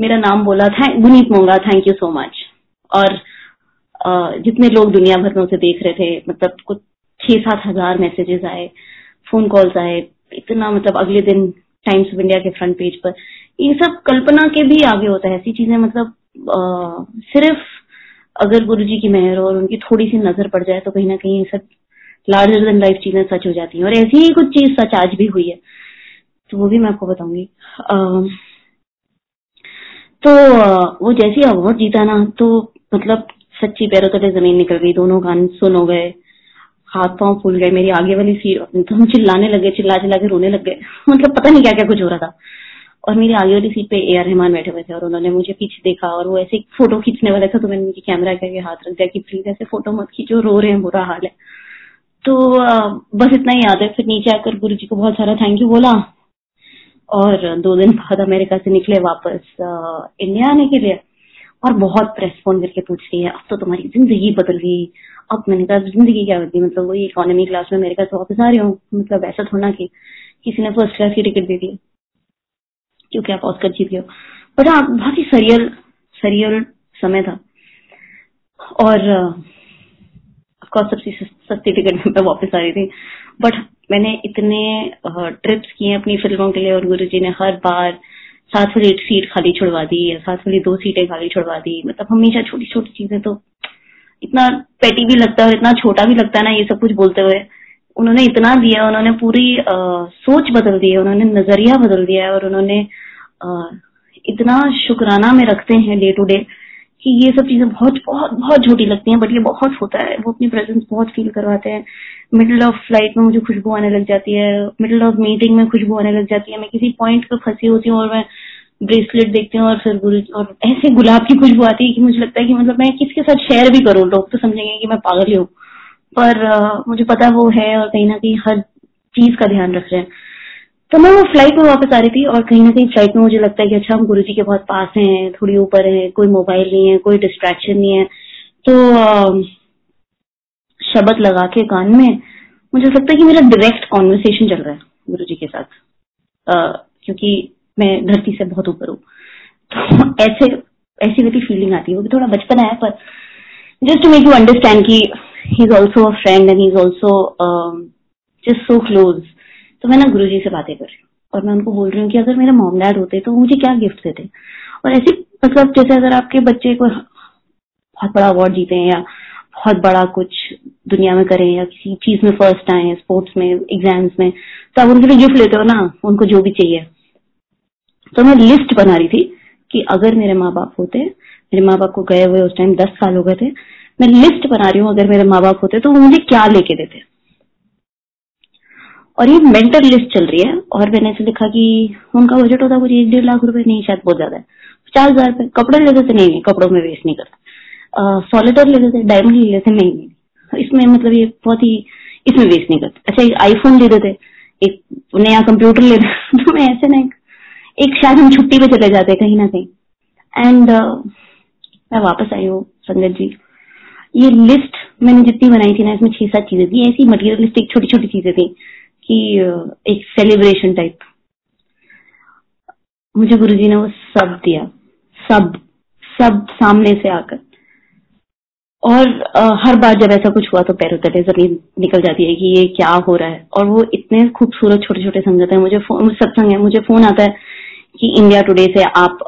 मेरा नाम बोला था Guneet Monga thank you so much और जितने लोग दुनिया भर में उसे देख रहे थे मतलब कुछ छह सात हज़ार मैसेजेस आए फ़ोन कॉल्स आए इतना मतलब अगले दिन टाइम्स ऑफ़ इंडिया के फ्रंट पेज पर। ये सब कल्पना के भी आगे होता है ऐसी चीज़ें मतलब आ, सिर्फ़ अगर गुरु जी की मेहर और उनकी थोड़ी सी नज़र पड़ जाए तो कहीं ना कहीं ये सब लार्जर देन लाइफ चीज़ें सच हो जाती हैं। और ऐसी ही कुछ चीज़ सच आज भी हुई है। तो वो भी मैं आपको बताऊँगी। तो वो जैसे अवार्ड जीता ना तो मतलब सच्ची पैरों तले ज़मीन निकल गई दोनों गान सुन हो गए। हाथ पाँव फूल गए, मेरी आगे वाली सीट, हम चिल्लाने लगे, चिल्ला चिल्ला के रोने लग गए। मतलब पता नहीं क्या क्या कुछ हो रहा था। और मेरी आगे वाली सीट पे ए आर रहमान बैठे हुए थे और उन्होंने मुझे पीछे देखा और वो ऐसे फ़ोटो खींचने वाला था तो मैंने उनकी कैमरा करके हाथ रख दिया कि प्लीज़ ऐसे फ़ोटो मत खींचो, रो रहे हैं, बुरा हाल है। तो बस इतना ही याद है। फिर नीचे आकर गुरु जी को बहुत सारा थैंक यू बोला। और दो दिन बाद अमेरिका से निकले वापस इंडिया आने के लिए। और बहुत प्रेस फ़ोन करके पूछ रही है, अब तो तुम्हारी ज़िंदगी बदल गई। अब मैंने कहा, ज़िंदगी क्या होती है? मतलब वही इकोनॉमी क्लास में अमेरिका से वापस आ रही हूँ। मतलब ऐसा थोड़ा कि किसी ने फ़र्स्ट क्लास की टिकट दे दी। क्योंकि आप ऑस्कर जीत गए बट हाँ बहुत ही सरियल सरियल समय था। और ऑफकोर्स सबसे सस्ती टिकट में वापस आ रही थी। बट मैंने इतने ट्रिप्स किए अपनी फ़िल्मों के लिए और गुरु जी ने हर बार सात वाली सीट खाली छुड़वा दी या साथ वाली दो सीटें खाली छुड़वा दी। मतलब हमेशा छोटी छोटी चीज़ें तो इतना पेटी भी लगता है और इतना छोटा भी लगता है ना ये सब कुछ बोलते हुए। उन्होंने इतना दिया उन्होंने पूरी आ, सोच बदल दी है उन्होंने नज़रिया बदल दिया है और उन्होंने आ, इतना शुक्राना में रखते हैं डे टू डे कि ये सब चीज़ें बहुत बहुत बहुत छोटी लगती हैं बट ये बहुत होता है। वो अपनी प्रेजेंस बहुत फील करवाते हैं। मिडिल ऑफ़ फ़्लाइट में मुझे खुशबू आने लग जाती है। मिडिल ऑफ़ मीटिंग में खुशबू आने लग जाती है। मैं किसी पॉइंट पर फंसी होती हूँ और मैं ब्रेसलेट देखते हैं और फिर गुरु और ऐसे गुलाब की खुशबू आती है कि मुझे लगता है कि मतलब मैं किसके साथ शेयर भी करूँ। लोग तो समझेंगे कि मैं पागल हूँ पर uh, मुझे पता वो है और कहीं ना कहीं हर चीज़ का ध्यान रख रहे हैं। तो मैं वो फ़्लाइट में वापस आ रही थी और कहीं ना कहीं फ़्लाइट में मुझे लगता है कि अच्छा हम गुरु जी के बहुत पास हैं थोड़ी ऊपर है कोई मोबाइल नहीं है कोई डिस्ट्रैक्शन नहीं है। तो शब्द लगा के कान में मुझे लगता है कि मेरा डायरेक्ट कॉन्वर्सेशन चल रहा है गुरु जी के साथ। आ, क्योंकि मैं धरती से बहुत ऊपर हूँ। तो ऐसे, ऐसी मेरी फीलिंग आती है वो भी थोड़ा बचपन है पर just to make you understand की he is also a friend and he is also just so close तो मैं ना गुरु जी से बातें कर रही हूँ और मैं उनको बोल रही हूँ कि अगर मेरे मॉम डैड होते तो मुझे क्या गिफ्ट देते। और ऐसे मतलब जैसे अगर आपके बच्चे को बहुत बड़ा अवार्ड जीते हैं या बहुत बड़ा कुछ दुनिया में करें या किसी चीज़ में फ़र्स्ट आए स्पोर्ट्स में एग्ज़ाम्स में तो आप उनके लिए गिफ्ट लेते हो ना, उनको जो भी चाहिए। तो मैं लिस्ट बना रही थी कि अगर मेरे माँ बाप होते, मेरे माँ बाप को गए हुए उस टाइम दस साल हो गए थे, मैं लिस्ट बना रही हूँ अगर मेरे माँ बाप होते तो वो मुझे क्या लेके देते। और ये मेंटल लिस्ट चल रही है और मैंने ऐसे लिखा कि उनका बजट होता कुछ एक डेढ़ लाख रुपए नहीं, शायद बहुत ज़्यादा है। पचास हज़ार रुपए, कपड़े लेते थे, नहीं कपड़ों में वेस्ट नहीं करते। सॉलिटर लेते थे डायमंड ले लेते नहीं नहीं इसमें मतलब ये बहुत ही, इसमें वेस्ट नहीं करते। अच्छा एक आईफोन ले देते, एक नया कंप्यूटर ले देते तो मैं ऐसे ना एक शायद हम छुट्टी पे चले जाते कहीं ना कहीं। एंड uh, मैं वापस आई हूँ संगत जी। ये लिस्ट मैंने जितनी बनाई थी ना इसमें छह सात चीज़ें थी। ऐसी मटीरियलिस्टिक छोटी छोटी चीज़ें थी कि एक सेलिब्रेशन टाइप मुझे गुरुजी ने वो सब दिया। सब सब सामने से आकर। और आ, हर बार जब ऐसा कुछ हुआ तो पैरों तले ज़मीन निकल जाती है कि ये क्या हो रहा है। और वो इतने खूबसूरत छोटे छोटे संगत है। मुझे सत्संग है। मुझे फ़ोन आता है कि इंडिया टुडे से आप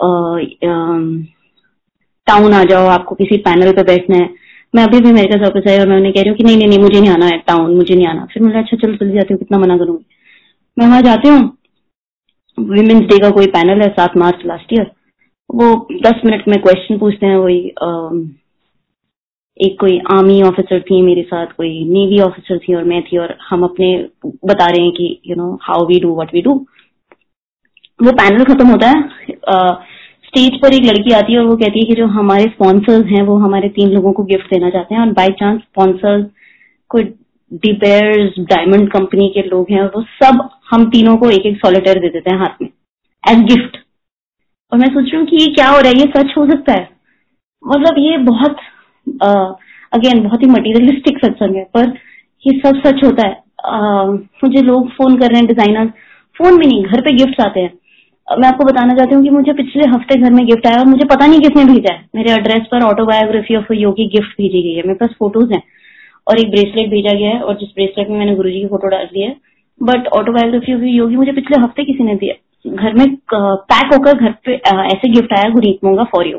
टाउन आ जाओ, आपको किसी पैनल पे बैठना है। मैं अभी भी अमेरिका से वापस आई और मैं उन्हें कह रही हूँ कि नहीं नहीं नहीं, मुझे नहीं आना है टाउन मुझे नहीं आना। फिर मुझे अच्छा चलो चली जाती हूँ, कितना मना करूँगी? मैं वहाँ जाती हूँ। विमेन्स डे का कोई पैनल है, सात मार्च लास्ट ईयर वो दस मिनट में क्वेश्चन पूछते हैं, वही एक कोई आर्मी ऑफिसर थी मेरे साथ, कोई नेवी ऑफिसर थी और मैं थी और हम अपने बता रहे हैं कि you know how we do what we do वो पैनल खत्म होता है स्टेज पर एक लड़की आती है और वो कहती है कि जो हमारे स्पॉन्सर्स हैं वो हमारे तीन लोगों को गिफ्ट देना चाहते हैं और बाई चांस स्पॉन्सर्स कोई डिपेयर्स डायमंड कंपनी के लोग हैं और वो सब हम तीनों को एक एक सॉलिटेयर दे देते हैं हाथ में एज गिफ्ट और मैं सोच रही हूँ कि ये क्या हो रहा है ये सच हो सकता है? मतलब ये बहुत अगेन बहुत ही मटीरियलिस्टिक सत्संग है पर ये सब सच होता है। आ, मुझे लोग फ़ोन कर रहे हैं डिज़ाइनर फ़ोन भी नहीं घर पे गिफ्ट आते हैं। मैं आपको बताना चाहती हूँ कि मुझे पिछले हफ़्ते घर में गिफ्ट आया और मुझे पता नहीं किसने भेजा है। मेरे एड्रेस पर ऑटोबायोग्राफी ऑफ़ योगी गिफ्ट भेजी गई है। मेरे पास फ़ोटोज़ हैं और एक ब्रेसलेट भेजा गया है और जिस ब्रेसलेट में मैंने गुरु की फ़ोटो डाल दी है। बट ऑटोबायोग्राफी ऑफ़ योगी मुझे पिछले हफ़्ते किसी ने दिया। घर में पैक होकर घर पे ऐसे गिफ्ट आया गुरीत मोंगा फॉर यू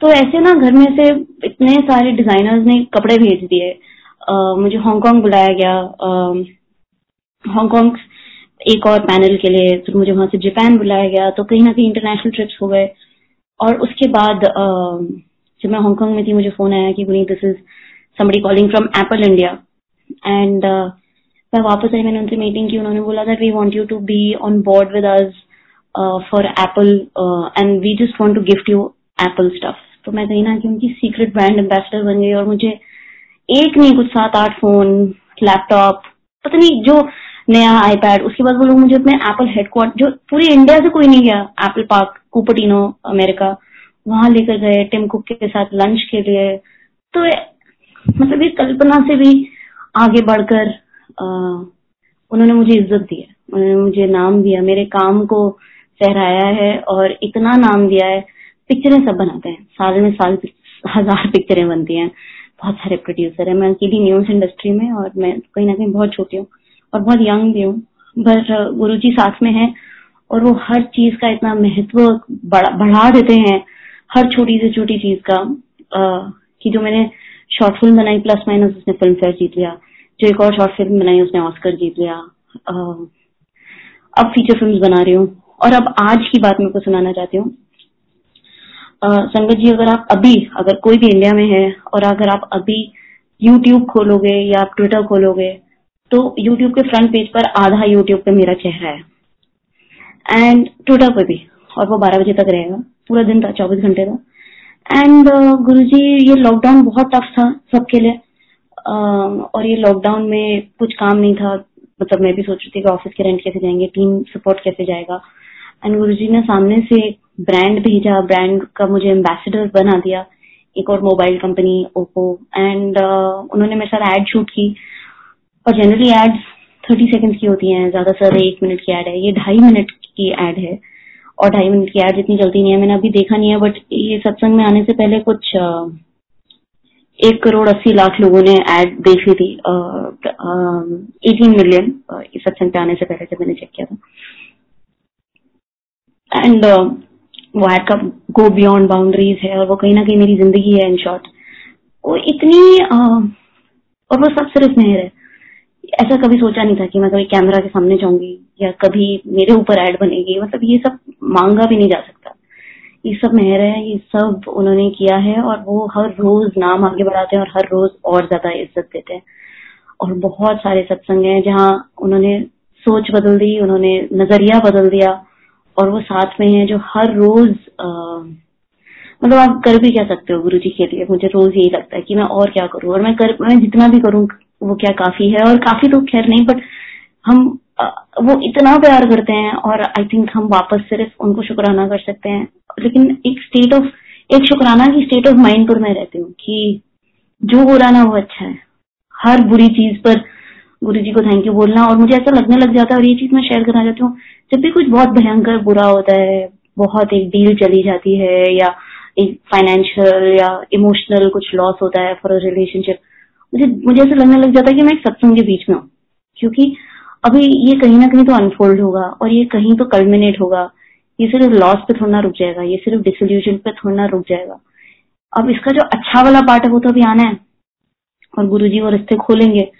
तो ऐसे ना घर में से इतने सारे डिजाइनर्स ने कपड़े भेज दिए। मुझे हांगकांग बुलाया गया। हांगकांग एक और पैनल के लिए फिर मुझे वहाँ से जापान बुलाया गया तो कहीं ना कहीं इंटरनेशनल ट्रिप्स हो गए। और उसके बाद जब मैं हांगकांग में थी, मुझे फ़ोन आया कि this is somebody calling from Apple India and मैं वापस आई, मैंने उनसे मीटिंग की, उन्होंने बोला that we want you to be on board with us for Apple and we just want to gift you Apple stuff तो मैं कहीं ना कहीं उनकी सीक्रेट ब्रांड एम्बेसडर बन गई और मुझे एक नहीं, कुछ सात, आठ फ़ोन लैपटॉप पता नहीं, जो नया आईपैड उसके बाद वो लोग मुझे अपने एप्पल हेडक्वार्टर जो पूरी इंडिया से कोई नहीं गया एप्पल पार्क कुपटिनो अमेरिका वहाँ लेकर गए टिम कुक के साथ लंच के लिए। तो मतलब ये कल्पना से भी आगे बढ़कर उन्होंने मुझे इज़्ज़त दी है। उन्होंने मुझे नाम दिया, मेरे काम को सहराया है और इतना नाम दिया है। पिक्चरें सब बनाते हैं। साल में साल, हज़ार पिक्चरें बनती हैं। बहुत सारे प्रोड्यूसर है। मैं अकेली न्यूज़ इंडस्ट्री में और मैं कहीं ना कहीं बहुत छोटी हूँ। और बहुत यंग भी हूँ। पर गुरु जी साथ में है और वो हर चीज़ का इतना महत्व बढ़ा देते हैं हर छोटी से छोटी चीज़ का आ, कि जो मैंने शॉर्ट फ़िल्म बनाई प्लस माइनस उसने फ़िल्म फेयर जीत लिया जो एक और शॉर्ट फ़िल्म बनाई उसने ऑस्कर जीत लिया अब फीचर फ़िल्म बना रही हूँ। और अब आज की बात मेरे को सुनाना चाहती हूँ। संगत जी अगर आप अभी अगर कोई भी इंडिया में है और अगर आप अभी यूट्यूब खोलोगे या आप ट्विटर खोलोगे तो यूट्यूब के फ्रंट पेज पर आधा यूट्यूब पे मेरा चेहरा है। एंड ट्विटर पे भी और वो बारह बजे तक रहेगा। पूरा दिन था चौबीस घंटे का। एंड गुरु जी ये लॉकडाउन बहुत टफ था सबके लिए। Uh, और ये लॉकडाउन में कुछ काम नहीं था। मतलब मैं भी सोच रही थी कि ऑफ़िस के रेंट कैसे जाएँगे टीम सपोर्ट कैसे जाएगा। एंड गुरु जी ने सामने से एक ब्रांड भेजा। ब्रांड का मुझे एम्बेसडर बना दिया। एक और मोबाइल कंपनी ओप्पो एंड उन्होंने मेरे साथ एड शूट की। और जनरली एड थर्टी सेकेंड की होती हैं ज़्यादा से ज़्यादा एक मिनट की एड है। ये ढाई मिनट की एड है। और ढाई मिनट की एड जितनी चलती नहीं है मैंने अभी देखा नहीं है बट ये सत्संग में आने से पहले कुछ एक करोड़ अस्सी लाख लोगों ने एड देखी थी। एटीन मिलियन इस सत्संग पे आने से पहले जब मैंने चेक किया था। एंड वो एड का गो बियॉन्ड बाउंड्रीज है और वो कहीं ना कहीं मेरी ज़िंदगी है इन शॉर्ट वो इतनी uh, और वो सब सिर्फ़ मेहर है। ऐसा कभी सोचा नहीं था कि मैं कभी कैमरा के सामने जाऊँगी या कभी मेरे ऊपर एड बनेगी। मतलब ये सब मांगा भी नहीं जा सकता। ये सब मेहर है, ये सब उन्होंने किया है और वो हर रोज नाम आगे बढ़ाते हैं और हर रोज और ज़्यादा इज़्ज़त देते हैं। और बहुत सारे सत्संग हैं जहाँ उन्होंने सोच बदल दी, उन्होंने नज़रिया बदल दिया और वो साथ में है जो हर रोज मतलब आप कर भी क्या सकते हो गुरु जी के लिए? मुझे रोज यही लगता है कि मैं और क्या करूँ? और मैं कर, मैं जितना भी करूँ, वो क्या काफ़ी है? और काफ़ी तो खैर नहीं बट हम वो इतना प्यार करते हैं और आई थिंक हम वापस सिर्फ़ उनको शुक्राना कर सकते हैं। लेकिन एक स्टेट ऑफ़ एक शुक्राना की स्टेट ऑफ़ माइंड पर मैं रहती हूँ कि जो हो रहा ना वो अच्छा है। हर बुरी चीज़ पर गुरु जी को थैंक यू बोलना और मुझे ऐसा लगने लग जाता है और ये चीज़ मैं शेयर करना चाहती हूँ। जब भी कुछ बहुत भयंकर बुरा होता है, बहुत एक डील चली जाती है या फाइनेंशियल या इमोशनल कुछ लॉस होता है फॉर अ रिलेशनशिप मुझे मुझे ऐसा लगने लग जाता है कि मैं एक सत्संग के बीच में हूँ, क्योंकि अभी ये कहीं ना कहीं तो अनफोल्ड होगा और ये कहीं तो कल्मिनेट होगा। ये सिर्फ़ लॉस पे थोड़ा रुक जाएगा, ये सिर्फ़ डिसोल्यूशन पे थोड़ा रुक जाएगा। अब इसका जो अच्छा वाला पार्ट है वो तो अभी आना है, और गुरु जी वो रिश्ते खोलेंगे,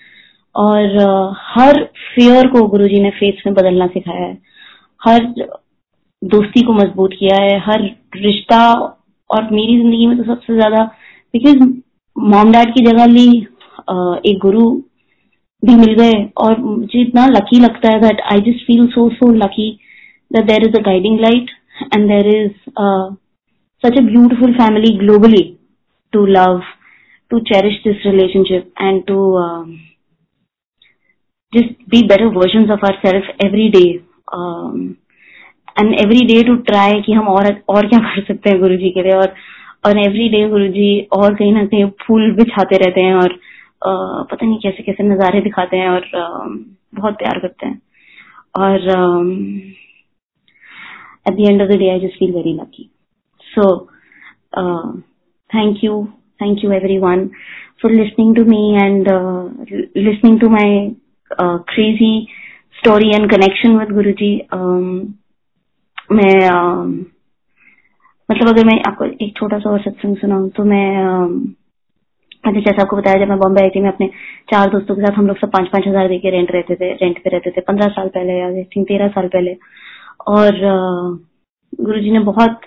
और हर फियर को गुरु जी ने फेस में बदलना सिखाया है। हर दोस्ती को मज़बूत किया है, हर रिश्ता और मेरी ज़िंदगी में तो सबसे ज़्यादा बिकॉज़ मॉम डैड की जगह ली एक गुरु भी मिल गए और मुझे इतना लकी लगता है that I just feel so so lucky that there is a guiding light and there is such a beautiful family globally to love to cherish this relationship and to just be better version of our self every day and every day to try कि हम और और क्या कर सकते हैं गुरु जी के लिए और एवरी डे गुरु जी और कहीं ना कहीं फूल बिछाते रहते हैं और आ, पता नहीं कैसे कैसे नजारे दिखाते हैं और आ, बहुत प्यार करते हैं। और at the end of the day I just feel very lucky so thank you thank you everyone for listening to me and listening to my crazy story and connection with Guru ji मैं मतलब अगर मैं आपको एक छोटा सा और सत्संग सुनाऊं तो मैं मैंने जैसा आपको बताया, जब मैं बॉम्बे आई थी, मैं अपने चार दोस्तों के साथ हम लोग सब पाँच पाँच हज़ार देके रेंट रहते थे रेंट पे रहते थे, पंद्रह साल पहले या थिंक तेरह साल पहले। और गुरु जी ने बहुत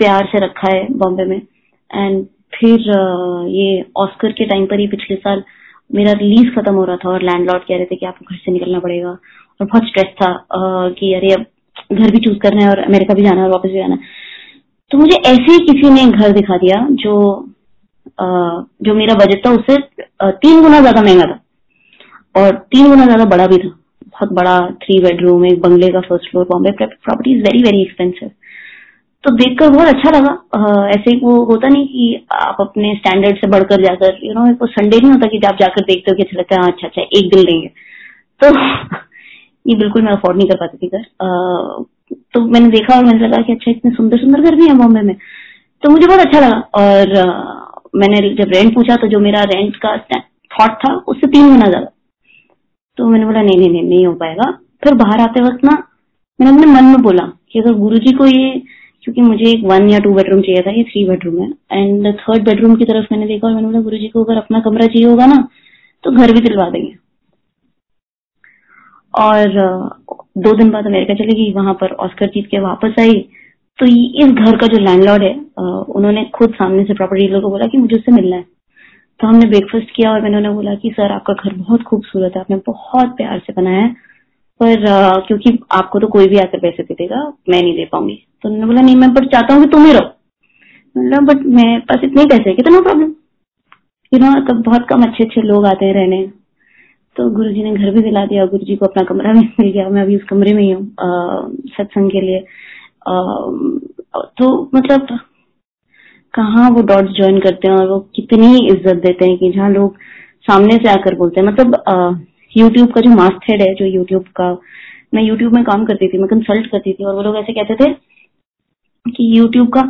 प्यार से रखा है बॉम्बे में। एंड फिर ये ऑस्कर के टाइम पर ही पिछले साल मेरा रिलीज़ खत्म हो रहा था और लैंडलॉर्ड कह रहे थे कि आपको घर से निकलना पड़ेगा। और बहुत स्ट्रेस था कि अरे अब घर भी चूज़ करना है और अमेरिका भी जाना है और वापस भी आना है। तो मुझे ऐसे ही किसी ने घर दिखा दिया जो आ, जो मेरा बजट था उससे तीन गुना ज़्यादा महँगा था। और तीन गुना ज़्यादा बड़ा भी था। बहुत बड़ा थ्री बेडरूम एक बंगले का first floor Bombay property is very very expensive तो देखकर बहुत अच्छा लगा। ऐसे ही वो होता नहीं कि आप अपने स्टैंडर्ड से बढ़कर जाकर यू नो संडे नहीं होता कि आप जाकर देखते हो कि अच्छा लगता है हाँ, अच्छा अच्छा एक दिन लेंगे। तो ये बिल्कुल मैं अफोर्ड नहीं कर पाती थी घर। तो मैंने देखा और मैंने लगा कि अच्छा इतने सुंदर सुंदर घर भी है बॉम्बे में। तो मुझे बहुत अच्छा लगा। और आ, मैंने जब रेंट पूछा तो जो मेरा रेंट का थॉट था उससे तीन गुना ज़्यादा। तो मैंने बोला नहीं नहीं नहीं नहीं हो पाएगा। फिर बाहर आते वक्त ना मैंने अपने मन में बोला कि अगर गुरु जी को ये क्योंकि मुझे एक वन या टू बेडरूम चाहिए था ये थ्री बेडरूम है। एंड थर्ड बेडरूम की तरफ़ मैंने देखा और मैंने बोला गुरु जी को अगर अपना कमरा चाहिए होगा ना तो घर भी दिलवा देंगे। और दो दिन बाद अमेरिका चली गई, वहाँ पर ऑस्कर जीत के वापस आई। तो इस घर का जो लैंडलॉर्ड है उन्होंने खुद सामने से प्रॉपर्टी डीलर को बोला कि मुझे उससे मिलना है। तो हमने ब्रेकफास्ट किया और मैंने उन्हें बोला कि, सर, आपका घर बहुत खूबसूरत है, आपने बहुत प्यार से बनाया है। पर क्योंकि आपको तो कोई भी आकर पैसे दे देगा, मैं नहीं दे पाऊँगी। तो उन्होंने बोला, नहीं, मैं बट चाहता हूँ कि तुम ही रहो। बट मेरे पास इतने पैसे कितना प्रॉब्लम यू नो बहुत कम अच्छे अच्छे लोग आते हैं रहने। तो गुरु जी ने घर भी दिला दिया गुरु जी को अपना कमरा भी मिल गया मैं अभी उस कमरे में ही हूँ सत्संग के लिए। आ, तो मतलब कहाँ वो डॉट्स ज्वाइन करते हैं और वो कितनी इज़्ज़त देते हैं कि जहाँ लोग सामने से आकर बोलते हैं। मतलब यूट्यूब का जो मास्ट हेड है जो यूट्यूब का मैं यूट्यूब में काम करती थी मैं कंसल्ट करती थी और वो लोग ऐसे कहते थे कि यूट्यूब का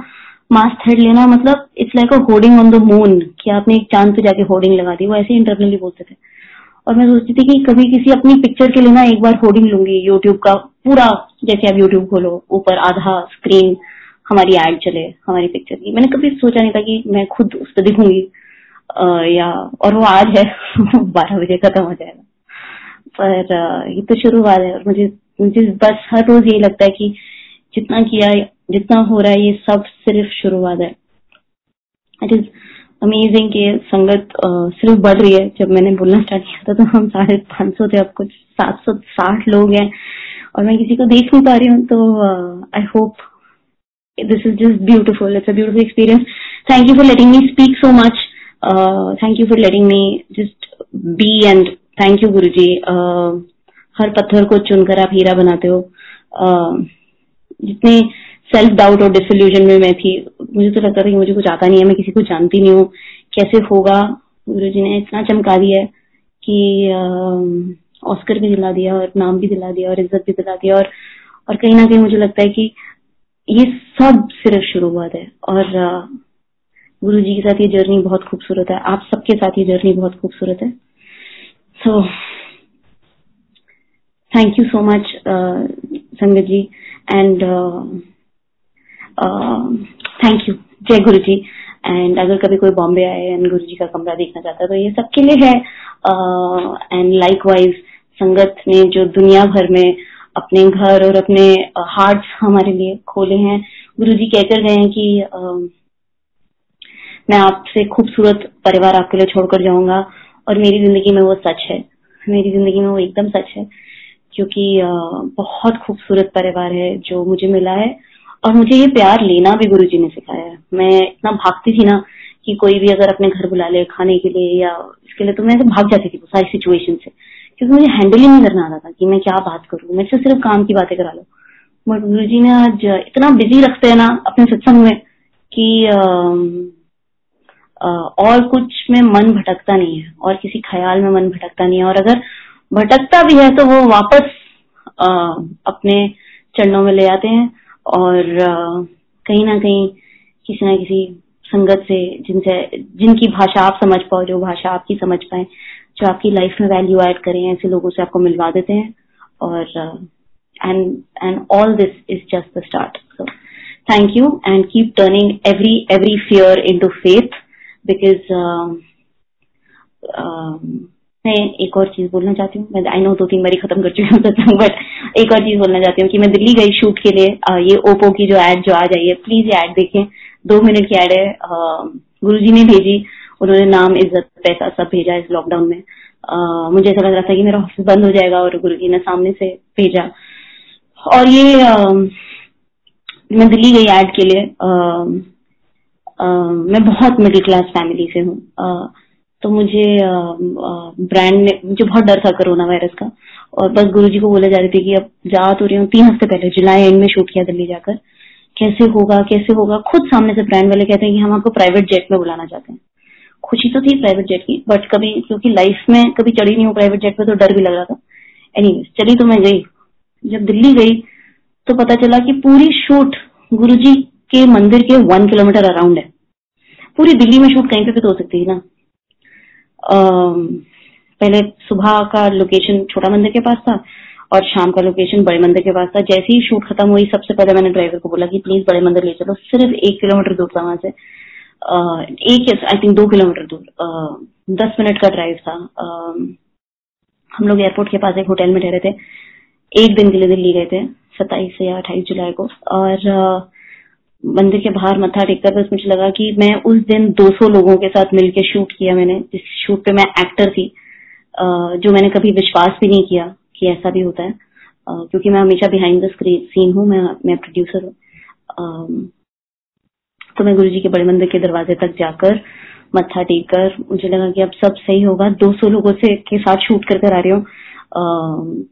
मास्ट हेड लेना मतलब it's like a hoarding on the moon कि आपने एक चाँद पे जाके होर्डिंग लगा दी वो ऐसे इंटरनली बोलते थे। और मैं सोचती थी कि कभी किसी अपनी पिक्चर के लिए ना एक बार होर्डिंग लूँगी यूट्यूब का। पूरा, जैसे आप यूट्यूब खोलो, ऊपर आधा स्क्रीन हमारी एड चले, हमारी पिक्चर की। मैंने कभी सोचा नहीं था कि मैं खुद उस पर दिखूँगी। या, और वो आज है, बारह बजे खत्म हो जाएगा। पर ये तो शुरुआत है और मुझे मुझे बस हर रोज यही लगता है कि जितना किया, जितना हो रहा है, ये सब सिर्फ़ शुरुआत है। इट इज़ अमेजिंग कि संगत सिर्फ़ बढ़ रही है। जब मैंने बोलना स्टार्ट किया था तो हम साढ़े पाँच सौ थे अब कुछ सात सौ साठ लोग हैं। और मैं किसी को देख नहीं पा रही हूँ तो I hope this is just beautiful it's a beautiful experience thank you for letting me speak so much thank you for letting me just be and thank you Guru ji हर पत्थर को चुनकर आप हीरा बनाते हो। Uh, जितने self doubt और disillusion में मैं थी। मुझे तो लगता था कि मुझे कुछ आता नहीं है, मैं किसी को जानती नहीं हूँ। कैसे होगा? गुरु जी ने इतना चमका दिया कि ऑस्कर भी दिला दिया और नाम भी दिला दिया और इज़्ज़त भी दिला दिया और और कहीं ना कहीं मुझे लगता है कि ये सब सिर्फ़ शुरुआत है। और गुरु जी के साथ ये जर्नी बहुत खूबसूरत है। आप सबके साथ ये जर्नी बहुत खूबसूरत है। So thank you so much Sangat ji. And thank you जय गुरु जी एंड अगर कभी कोई बॉम्बे आए एंड गुरु जी का कमरा देखना चाहता है तो ये सबके लिए है. एंड लाइक वाइज संगत ने जो दुनिया भर में अपने घर और अपने हार्ट हमारे लिए खोले हैं गुरु जी कहकर गए हैं कि uh, मैं आपसे खूबसूरत परिवार आपके लिए छोड़कर जाऊँगा और मेरी ज़िंदगी में वो सच है. मेरी ज़िंदगी में वो एकदम सच है क्योंकि uh, बहुत खूबसूरत परिवार है जो मुझे मिला है. और मुझे ये प्यार लेना भी गुरु जी ने सिखाया है। मैं इतना भागती थी ना कि कोई भी अगर अपने घर बुला ले खाने के लिए या इसके लिए तो मैं भाग जाती थी सारी सिचुएशन से। क्योंकि मुझे हैंडल ही नहीं करना आता था कि मैं क्या बात करूँ मैं सिर्फ़ काम की बातें करा लो। बट गुरु जी ने आज इतना बिज़ी रखते हैं ना अपने सत्संग में कि और कुछ में मन भटकता नहीं है और किसी ख्याल में मन भटकता नहीं है। और अगर भटकता भी है तो वो वापस आ, अपने चरणों में ले आते हैं। और कहीं ना कहीं किसी ना किसी संगत से जिनसे, जिनकी भाषा आप समझ पाओ, जो भाषा आपकी समझ पाए, जो आपकी लाइफ में वैल्यू ऐड करें, ऐसे लोगों से आपको मिलवा देते हैं। और and and all this is just the start so thank you and keep turning every every fear into faith because मैं एक और चीज़ बोलना चाहती हूँ। मैं आई नो दो तीन बारी खत्म कर चुकी हूँ बट एक और चीज़ बोलना चाहती हूँ कि मैं दिल्ली गई शूट के लिए आ, ये ओप्पो की जो एड जो आ जाइए प्लीज़ ये एड देखें। दो मिनट की एड है गुरु जी ने भेजी। उन्होंने नाम इज़्ज़त पैसा सब भेजा इस लॉकडाउन में। आ, मुझे ऐसा लग रहा था कि मेरा ऑफ़िस बंद हो जाएगा और गुरु जी ने सामने से भेजा। और ये आ, मैं दिल्ली गई एड के लिए आ, आ, मैं बहुत मिडिल क्लास फैमिली से हूँ। तो मुझे ब्रांड ने मुझे बहुत डर था कोरोना वायरस का। और बस गुरुजी को बोले जा रही थी कि अब जा तो रही हूँ तीन हफ़्ते पहले, जुलाई एंड में शूट किया दिल्ली जाकर। कैसे होगा कैसे होगा? खुद सामने से ब्रांड वाले कहते हैं कि हम आपको प्राइवेट जेट में बुलाना चाहते हैं। खुशी तो थी प्राइवेट जेट की बट कभी, क्योंकि लाइफ में कभी चढ़ी नहीं हूँ प्राइवेट जेट पे तो डर भी लग रहा था। एनी चली तो मैं गई। जब दिल्ली गई तो पता चला कि पूरी शूट गुरुजी के मंदिर के वन किलोमीटर अराउंड है। पूरी दिल्ली में शूट कहीं पे भी तो हो सकती है ना। पहले सुबह का लोकेशन छोटा मंदिर के पास था और शाम का लोकेशन बड़े मंदिर के पास था। जैसे ही शूट खत्म हुई, सबसे पहले मैंने ड्राइवर को बोला कि प्लीज़ बड़े मंदिर ले चलो। सिर्फ़ एक किलोमीटर दूर था वहाँ से। एक आई थिंक दो किलोमीटर दूर। दस मिनट का ड्राइव था। हम लोग एयरपोर्ट के पास एक होटल में ठहरे थे। एक दिन के लिए दिल्ली गए थे, सत्ताईस या अट्ठाईस जुलाई को। और मंदिर के बाहर मत्था टेककर बस मुझे लगा कि मैं उस दिन 200 लोगों के साथ मिलकर शूट किया मैंने। जिस शूट पे मैं एक्टर थी जो मैंने कभी विश्वास भी नहीं किया कि ऐसा भी होता है। क्योंकि मैं हमेशा बिहाइंड द स्क्रीन सीन हूँ, मैं मैं प्रोड्यूसर हूँ। तो मैं गुरु जी के बड़े मंदिर के दरवाजे तक जाकर मत्था टेक कर मुझे लगा कि अब सब सही होगा 200 लोगों से के साथ शूट कर कर आ रही हूँ।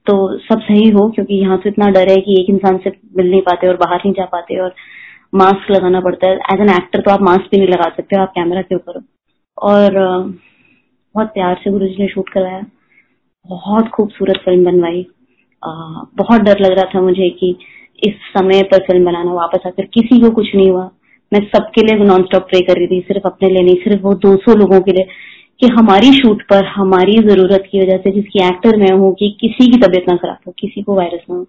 तो सब सही हो, क्योंकि यहाँ तो इतना डर है कि एक इंसान से मिल नहीं पाते और बाहर नहीं जा पाते और मास्क लगाना पड़ता है। एज एन एक्टर तो आप मास्क भी नहीं लगा सकते आप कैमरा के ऊपर। और बहुत प्यार से गुरु जी ने शूट कराया बहुत खूबसूरत फ़िल्म बनवाई। बहुत डर लग रहा था मुझे कि इस समय पर फ़िल्म बनाना वापस आकर किसी को कुछ नहीं हुआ। मैं सबके लिए नॉन स्टॉप प्रे कर रही थी सिर्फ़ अपने लिए नहीं सिर्फ़ वो 200 लोगों के लिए कि हमारी शूट पर हमारी ज़रूरत की वजह से जिसकी एक्टर मैं हूँ कि किसी की तबीयत ना खराब हो किसी को वायरस ना हो।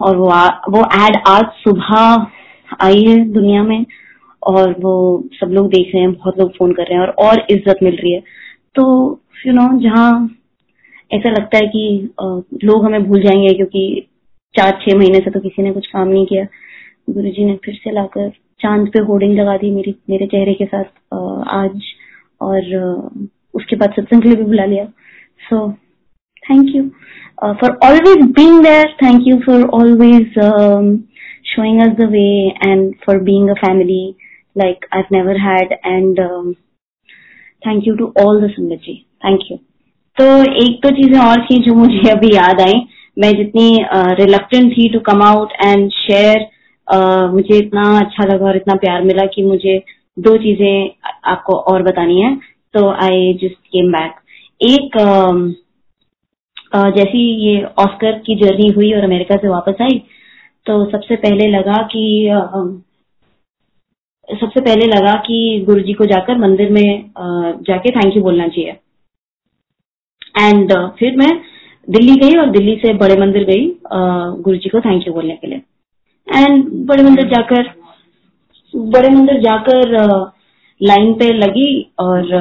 और वो आ, वो एड आज सुबह आई है दुनिया में और वो सब लोग देख रहे हैं, बहुत लोग फ़ोन कर रहे हैं और और इज़्ज़त मिल रही है। तो यू नो जहाँ ऐसा लगता है कि लोग हमें भूल जाएँगे क्योंकि चार, छह महीने से तो किसी ने कुछ काम नहीं किया। गुरु जी ने फिर से लाकर चाँद पे होर्डिंग लगा दी मेरी, मेरे चेहरे के साथ आज और उसके बाद सत्संग के लिए भी बुला लिया। So thank you for always being there thank you for always showing us the way and for being a family like I've never had and um, thank you to all the Sundaji. Thank you. तो एक तो चीज़ें और थी जो मुझे अभी याद आई मैं जितनी रिलक्टेंट थी to come out and share मुझे इतना अच्छा लगा और इतना प्यार मिला कि मुझे दो चीज़ें आपको और बतानी है तो आई जस्ट केम बैक एक uh, जैसी ये ऑस्कर की जर्नी हुई और अमेरिका से वापस आई तो सबसे पहले लगा कि सबसे पहले लगा कि गुरु जी को जाकर मंदिर में जाके थैंक यू बोलना चाहिए। एंड फिर मैं दिल्ली गई और दिल्ली से बड़े मंदिर गई गुरु जी को थैंक यू बोलने के लिए। एंड बड़े मंदिर जाकर, बड़े मंदिर जाकर लाइन पे लगी और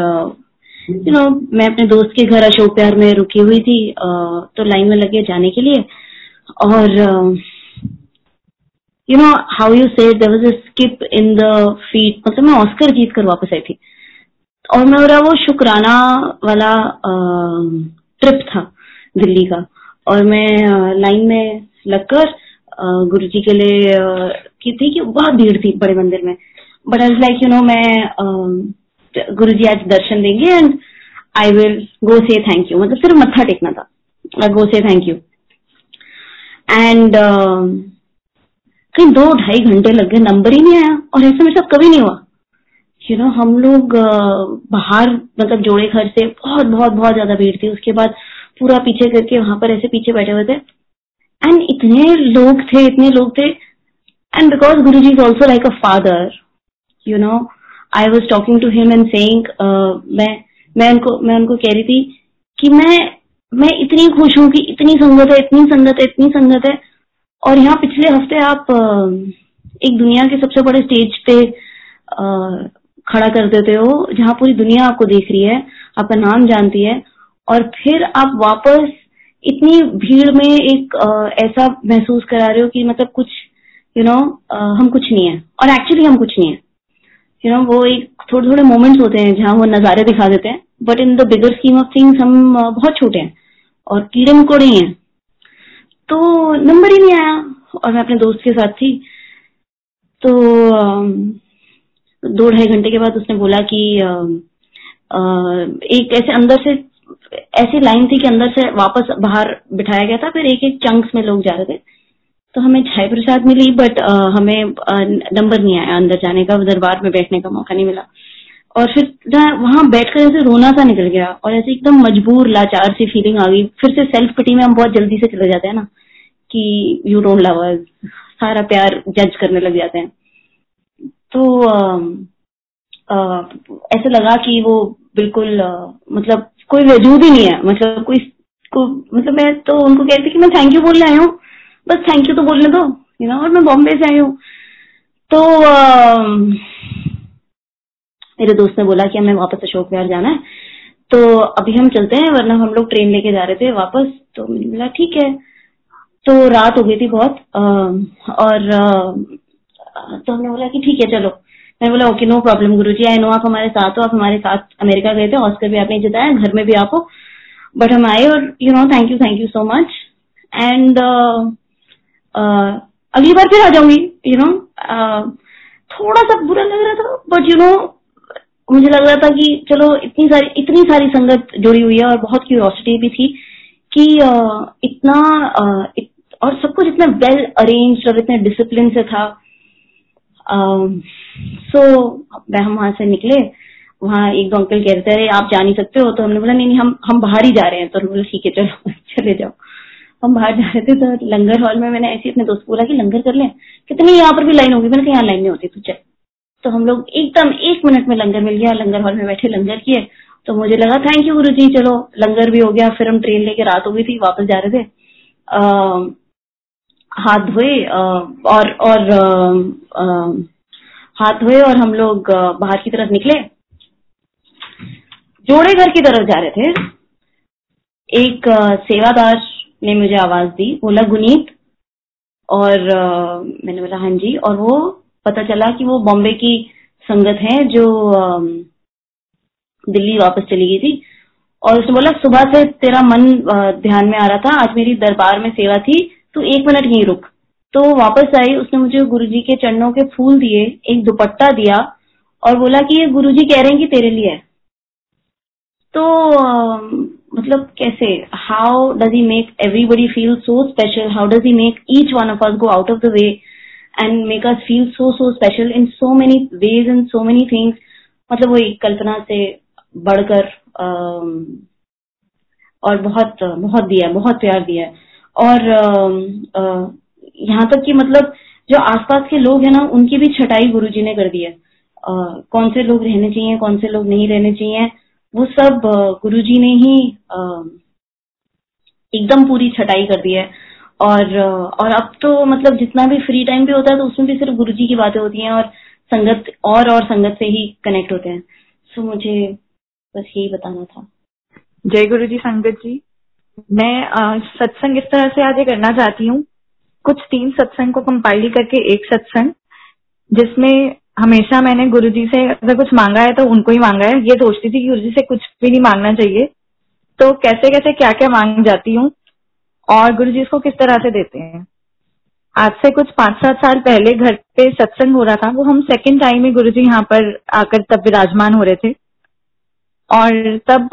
यू नो मैं अपने दोस्त के घर अशोक प्यार में रुकी हुई थी तो लाइन में लगे जाने के लिए। और you know how you say skip in the feet मतलब मैं ऑस्कर जीत कर वापस आई थी। और मेरा वो शुक्राना वाला ट्रिप था दिल्ली का। और मैं लाइन में लगकर गुरु जी के लिए की थी कि बहुत भीड़ थी बड़े मंदिर में। But I like you know मैं गुरु जी आज दर्शन देंगे एंड आई विल गो से थैंक यू मतलब सिर्फ़ मत्था टेकना था। गो से थैंक यू एंड कहीं दो ढाई घंटे लग गए नंबर ही नहीं आया और ऐसा मेरे साथ कभी नहीं हुआ। यू नो हम लोग बाहर मतलब जोड़े घर से बहुत बहुत बहुत ज़्यादा भीड़ थी। उसके बाद पूरा पीछे करके वहाँ पर ऐसे पीछे बैठे हुए थे। एंड इतने लोग थे, इतने लोग थे। And because Guru ji is also like a father you know I was talking to him and saying मैं मैं उनको मैं उनको कह रही थी कि मैं मैं इतनी खुश हूँ कि इतनी संगत है, इतनी संगत है, इतनी संगत है। और यहाँ पिछले हफ़्ते आप एक दुनिया के सबसे बड़े स्टेज पे खड़ा कर देते हो जहाँ पूरी दुनिया आपको देख रही है आपका नाम जानती है और फिर आप वापस इतनी भीड़ में एक ऐसा महसूस करा रहे हो कि मतलब कुछ यू you नो know, हम कुछ नहीं है। और एक्चुअली हम कुछ नहीं है। यू you नो know, वो एक थोड़े थोड़े मोमेंट्स होते हैं जहाँ वो नजारे दिखा देते हैं but in the bigger scheme of things हम बहुत छोटे हैं और कीड़े मकोड़े ही हैं। तो नंबर ही नहीं आया और मैं अपने दोस्त के साथ थी। तो दो ढाई घंटे के बाद उसने बोला कि एक ऐसे अंदर से, ऐसी लाइन थी कि अंदर से वापस बाहर बिठाया गया था, फिर एक एक चंक्स में लोग जा रहे थे। तो हमें छाई प्रसाद मिली बट हमें नंबर नहीं आया अंदर जाने का, दरबार में बैठने का मौका नहीं मिला। और फिर ना वहाँ बैठकर ऐसे रोना सा निकल गया और ऐसे एकदम मजबूर लाचार सी फीलिंग आ गई। फिर से सेल्फ पिटी में हम बहुत जल्दी से चले जाते हैं ना कि यू डोंट लव अस सारा प्यार जज करने लग जाते हैं। तो आ, आ, ऐसे लगा कि वो बिल्कुल आ, मतलब कोई वजूद ही नहीं है। मतलब कोई को मतलब मैं तो उनको कहती कि मैं थैंक यू बोलने आई हूँ। बस थैंक यू तो बोलने दो यू नो और मैं बॉम्बे से आई हूँ। तो मेरे दोस्त ने बोला कि हमें वापस अशोक विहार जाना है। तो अभी हम चलते हैं, वरना हम लोग ट्रेन लेके जा रहे थे वापस। तो मैंने बोला, ठीक है। तो रात हो गई थी बहुत और तो हमने बोला कि ठीक है, चलो। मैंने बोला, okay no problem Guru ji I know आप हमारे साथ हो, आप हमारे साथ अमेरिका गए थे ऑस्कर भी आपने जिताया, घर में भी आप हो। बट हम आए और you know thank you thank you so much and अगली बार फिर आ जाऊँगी यू नो थोड़ा सा बुरा लग रहा था बट यू नो मुझे लग रहा था कि चलो इतनी सारी इतनी सारी संगत जुड़ी हुई है और बहुत क्यूरोसिटी भी थी कि इतना इत, और सब कुछ इतना वेल अरेन्ज और इतने डिसिप्लिन से था। सो so, हम वहाँ से निकले। वहाँ एक दो अंकल कह रहे थे आप जा नहीं सकते हो। तो हमने बोला नहीं नहीं हम हम बाहर ही जा रहे हैं। तो बोला ठीक है चलो चले जाओ। हम बाहर जा रहे थे तो लंगर हॉल में मैंने ऐसे अपने दोस्त बोला कि लंगर कर ले। कितनी यहाँ पर भी लाइन होगी। मैंने कहा यहाँ लाइन नहीं होती तू चल। तो हम लोग एकदम एक मिनट में लंगर मिल गया, लंगर हॉल में बैठे, लंगर किए। तो मुझे लगा थैंक यू गुरु जी चलो, लंगर भी हो गया, फिर हम ट्रेन लेके रात हो गई थी, वापस जा रहे थे। हाथ धोए और और हाथ धोए और हम लोग बाहर की तरफ़ निकले। जोड़े घर की तरफ़ जा रहे थे। एक सेवादार ने मुझे आवाज़ दी, बोला, गुनीत। और मैंने बोला हाँ जी। और वो पता चला कि वो बॉम्बे की संगत है जो दिल्ली वापस चली गई थी। और उसने बोला, सुबह से तेरा मन ध्यान में आ रहा था, आज मेरी दरबार में सेवा थी, तू एक मिनट यहीं रुक। तो वापस आई उसने मुझे गुरुजी के चरणों के फूल दिए, एक दुपट्टा दिया और बोला कि ये गुरुजी कह रहे हैं कि तेरे लिए है। तो मतलब कैसे how does he make everybody feel so special how does he make each one of us go out of the way and make us feel so so special in so many ways and so many things मतलब वो एक कल्पना से बढ़कर और बहुत बहुत दिया बहुत प्यार दिया और यहाँ तक कि मतलब जो आसपास के लोग हैं ना, उनकी भी छटाई गुरुजी ने कर दी है। कौन से लोग रहने चाहिए, कौन से लोग नहीं रहने चाहिए, वो सब गुरुजी ने ही एकदम पूरी छटाई कर दी है। और और अब तो मतलब जितना भी फ्री टाइम भी होता है तो उसमें भी सिर्फ़ गुरुजी की बातें होती हैं और संगत और और संगत से ही कनेक्ट होते हैं। सो so, मुझे बस यही बताना था। जय गुरु जी संगत जी। मैं सत्संग इस तरह से आज करना चाहती हूँ। कुछ तीन सत्संग को कंपाइल करके एक सत्संग जिसमें हमेशा मैंने गुरु जी से अगर कुछ मांगा है तो उनको ही मांगा है। ये सोचती थी कि गुरु जी से कुछ भी नहीं मांगना चाहिए। तो कैसे कैसे क्या क्या मांग जाती हूँ और गुरु जी इसको किस तरह से देते हैं? आज से कुछ पाँच सात साल पहले घर पे सत्संग हो रहा था, वो हम सेकंड टाइम में गुरु जी यहाँ पर आकर तब विराजमान हो रहे थे। और तब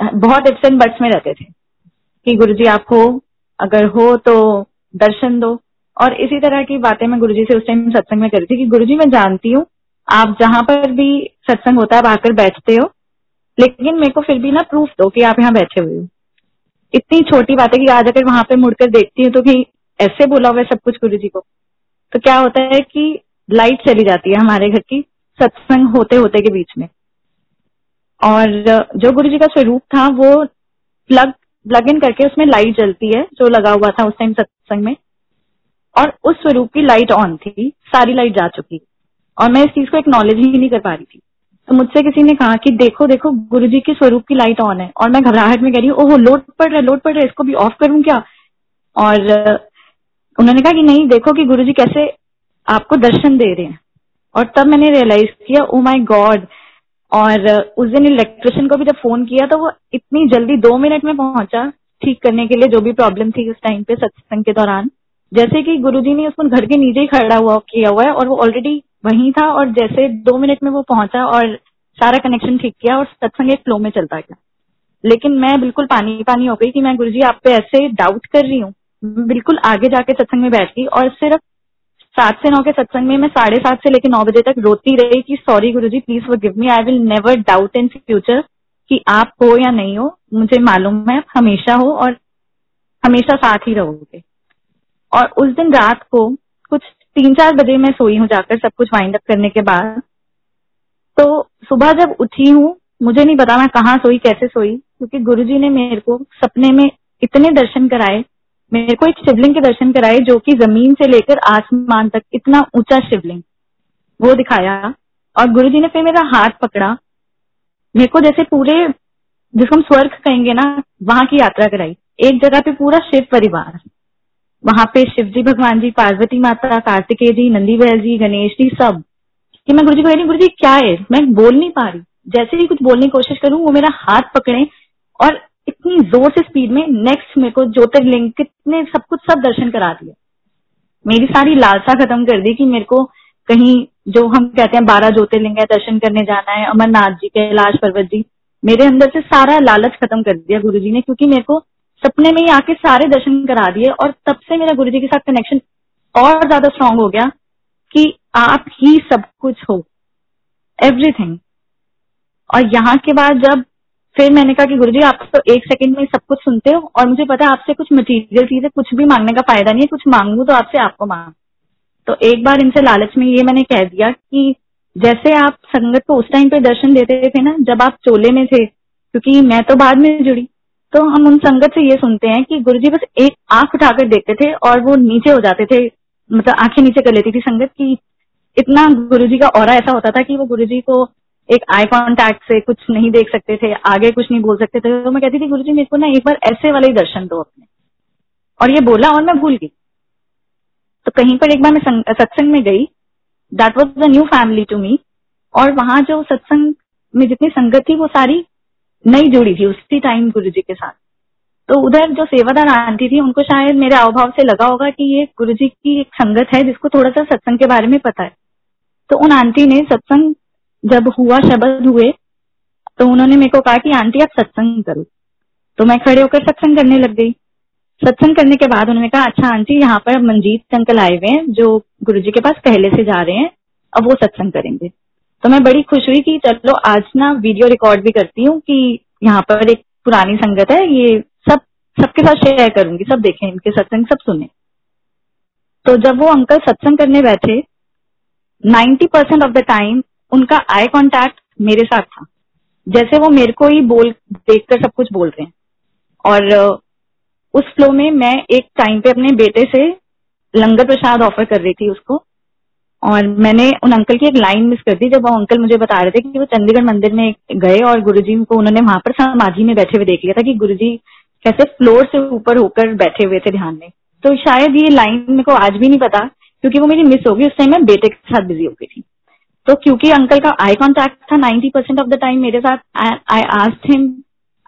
बहुत एंड बट्स में रहते थे कि गुरु जी आप हो अगर हो तो दर्शन दो। और इसी तरह की बातें मैं गुरुजी से उस टाइम सत्संग में करी थी कि गुरुजी मैं जानती हूँ, आप जहाँ पर भी सत्संग होता है आप आकर बैठते हो, लेकिन मेरे को फिर भी ना प्रूफ दो कि आप यहाँ बैठे हुए हो। इतनी छोटी बात है कि आज अगर वहाँ पे मुड़कर देखती हूँ तो कि ऐसे बोला हुआ सब कुछ गुरु जी को। तो क्या होता है कि लाइट चली जाती है हमारे घर की सत्संग होते होते के बीच में। और जो गुरु जी का स्वरूप था वो प्लग प्लग इन करके उसमें लाइट जलती है, जो लगा हुआ था उस टाइम सत्संग में। और उस स्वरूप की लाइट ऑन थी, सारी लाइट जा चुकी। और मैं इस चीज़ को एक्नॉलेज ही नहीं कर पा रही थी। मुझसे किसी ने कहा कि देखो देखो गुरु जी के स्वरूप की लाइट ऑन है। और मैं घबराहट में कह रही हूँ, ओहो लोड पड़ रहा है लोड पड़ रहा है, इसको भी ऑफ़ करूँ क्या? और उन्होंने कहा कि नहीं, देखो कि गुरु जी कैसे आपको दर्शन दे रहे हैं। और तब मैंने रियलाइज़ किया ओ माई गॉड और, उस दिन इलेक्ट्रिशियन को भी जब फ़ोन किया तो वो इतनी जल्दी दो मिनट में पहुँचा ठीक करने के लिए, जो भी प्रॉब्लम थी उस टाइम पे सत्संग के दौरान। जैसे कि गुरुजी ने उसको घर के नीचे ही खड़ा हुआ, किया हुआ है, और वो ऑलरेडी वहीं था और जैसे दो मिनट में वो पहुँचा और सारा कनेक्शन ठीक किया और सत्संग एक फ्लो में चलता गया। लेकिन मैं बिल्कुल पानी पानी हो गई कि मैं गुरुजी आप पे ऐसे डाउट कर रही हूँ। बिल्कुल आगे जाके सत्संग में बैठ गई और सिर्फ़ सात से नौ के सत्संग में मैं साढ़े सात से लेकर नौ बजे तक रोती रही कि सॉरी गुरु जी प्लीज़ वो give me I will never doubt in future कि आप हो या नहीं हो, मुझे मालूम है हमेशा हो और हमेशा साथ ही रहोगे। और उस दिन रात को कुछ तीन चार बजे मैं सोई हूँ जाकर सब कुछ वाइंड अप करने के बाद। तो सुबह जब उठी हूँ, मुझे नहीं पता मैं कहाँ सोई, कैसे सोई, क्योंकि गुरुजी ने मेरे को सपने में इतने दर्शन कराए, मेरे को एक शिवलिंग के दर्शन कराए जो कि ज़मीन से लेकर आसमान तक इतना ऊँचा शिवलिंग, वो दिखाया। और गुरु जी ने फिर मेरा हाथ पकड़ा। मेरे को जैसे पूरे, जिसको हम स्वर्ग कहेंगे ना, वहाँ की यात्रा कराई। एक जगह पे पूरा शिव परिवार। वहाँ पे शिव जी भगवान जी, पार्वती माता कार्तिकेय जी नंदी बैल जी, गणेश जी सब, कि मैं गुरु जी को गुरु जी क्या है? मैं बोल नहीं पा रही। जैसे ही कुछ बोलने की कोशिश करूँ, वो मेरा हाथ पकड़े और इतनी ज़ोर से स्पीड में नेक्स्ट मेरे को ज्योतिर्लिंग कितने सब कुछ सब दर्शन करा दिया। मेरी सारी लालसा खत्म कर दी कि मेरे को कहीं जो हम कहते हैं बारह ज्योतिर्लिंग है, दर्शन करने जाना है, अमरनाथ जी, कैलाश पर्वत जी, मेरे अंदर से सारा लालच खत्म कर दिया गुरु जी ने, क्योंकि मेरे को सपने में ही आके सारे दर्शन करा दिए और तब से मेरा गुरु जी के साथ कनेक्शन और ज़्यादा स्ट्रांग हो गया कि आप ही सब कुछ हो एवरीथिंग और यहाँ के बाद जब फिर मैंने कहा कि गुरुजी, आप तो एक सेकंड में सब कुछ सुनते हो और मुझे पता है आपसे कुछ मटीरियल चीज़ कुछ भी मांगने का फ़ायदा नहीं है, कुछ मांगू तो आपसे आपको मांग। तो एक बार इनसे लालच में ये मैंने कह दिया कि जैसे आप संगत को उस टाइम पे दर्शन देते थे ना, जब आप चोले में थे, क्योंकि मैं तो बाद में जुड़ी तो हम उन संगत से ये सुनते हैं कि गुरुजी बस एक आँख उठाकर देखते थे और वो नीचे हो जाते थे मतलब आँखें नीचे कर लेती थी संगत की। इतना गुरुजी का और ऐसा होता था कि वो गुरुजी को एक आई कॉन्टैक्ट से कुछ नहीं देख सकते थे, आगे कुछ नहीं बोल सकते थे। तो मैं कहती थी गुरु जी मेरे को ना एक बार ऐसे वाले ही दर्शन दो अपने। और ये बोला और मैं भूल गई। तो कहीं पर एक बार मैं सत्संग में गई। That was the new family to me और वहाँ जो सत्संग में जितनी संगत थी वो सारी नई जुड़ी थी उसी टाइम गुरु जी के साथ। तो उधर जो सेवादार आंटी थी, उनको शायद मेरे अवभाव से लगा होगा कि ये गुरु जी की एक संगत है, जिसको थोड़ा सा सत्संग के बारे में पता है। तो उन आंटी ने सत्संग जब हुआ, शब्द हुए तो उन्होंने मेरे को कहा कि, आंटी, आप सत्संग करो। तो मैं खड़े होकर सत्संग करने लग गई। सत्संग करने के बाद उन्होंने कहा अच्छा आंटी, यहाँ पर मंजीत अंकल आए हुए हैं, जो गुरु जी के पास पहले से जा रहे हैं, अब वो सत्संग करेंगे। तो मैं बड़ी खुश हुई कि चलो आज ना वीडियो रिकॉर्ड भी करती हूँ कि यहाँ पर एक पुरानी संगत है, ये सब, सबके साथ शेयर करूँगी, सब देखें, इनके सत्संग सब सुने। तो जब वो अंकल सत्संग करने बैठे ninety percent of the time उनका आई कांटेक्ट मेरे साथ था। जैसे वो मेरे को ही बोल, देखकर सब कुछ बोल रहे हैं। और, उस फ्लो में मैं एक टाइम पे अपने बेटे से लंगर प्रसाद ऑफ़र कर रही थी उसको। और मैंने उन अंकल की एक लाइन मिस कर दी, जब वो अंकल मुझे बता रहे थे कि वो चंडीगढ़ मंदिर में गए और गुरुजी को उन्होंने वहाँ पर समाधि में बैठे हुए देख लिया था कि गुरुजी कैसे फ्लोर से ऊपर होकर बैठे हुए थे ध्यान में। तो शायद ये लाइन मेरे को आज भी नहीं पता, क्योंकि वो मेरी मिस होगी उस टाइम मैं बेटे के साथ बिज़ी हो गई थी। तो क्योंकि अंकल का आई कॉन्टेक्ट था ninety percent of the time मेरे साथ I asked him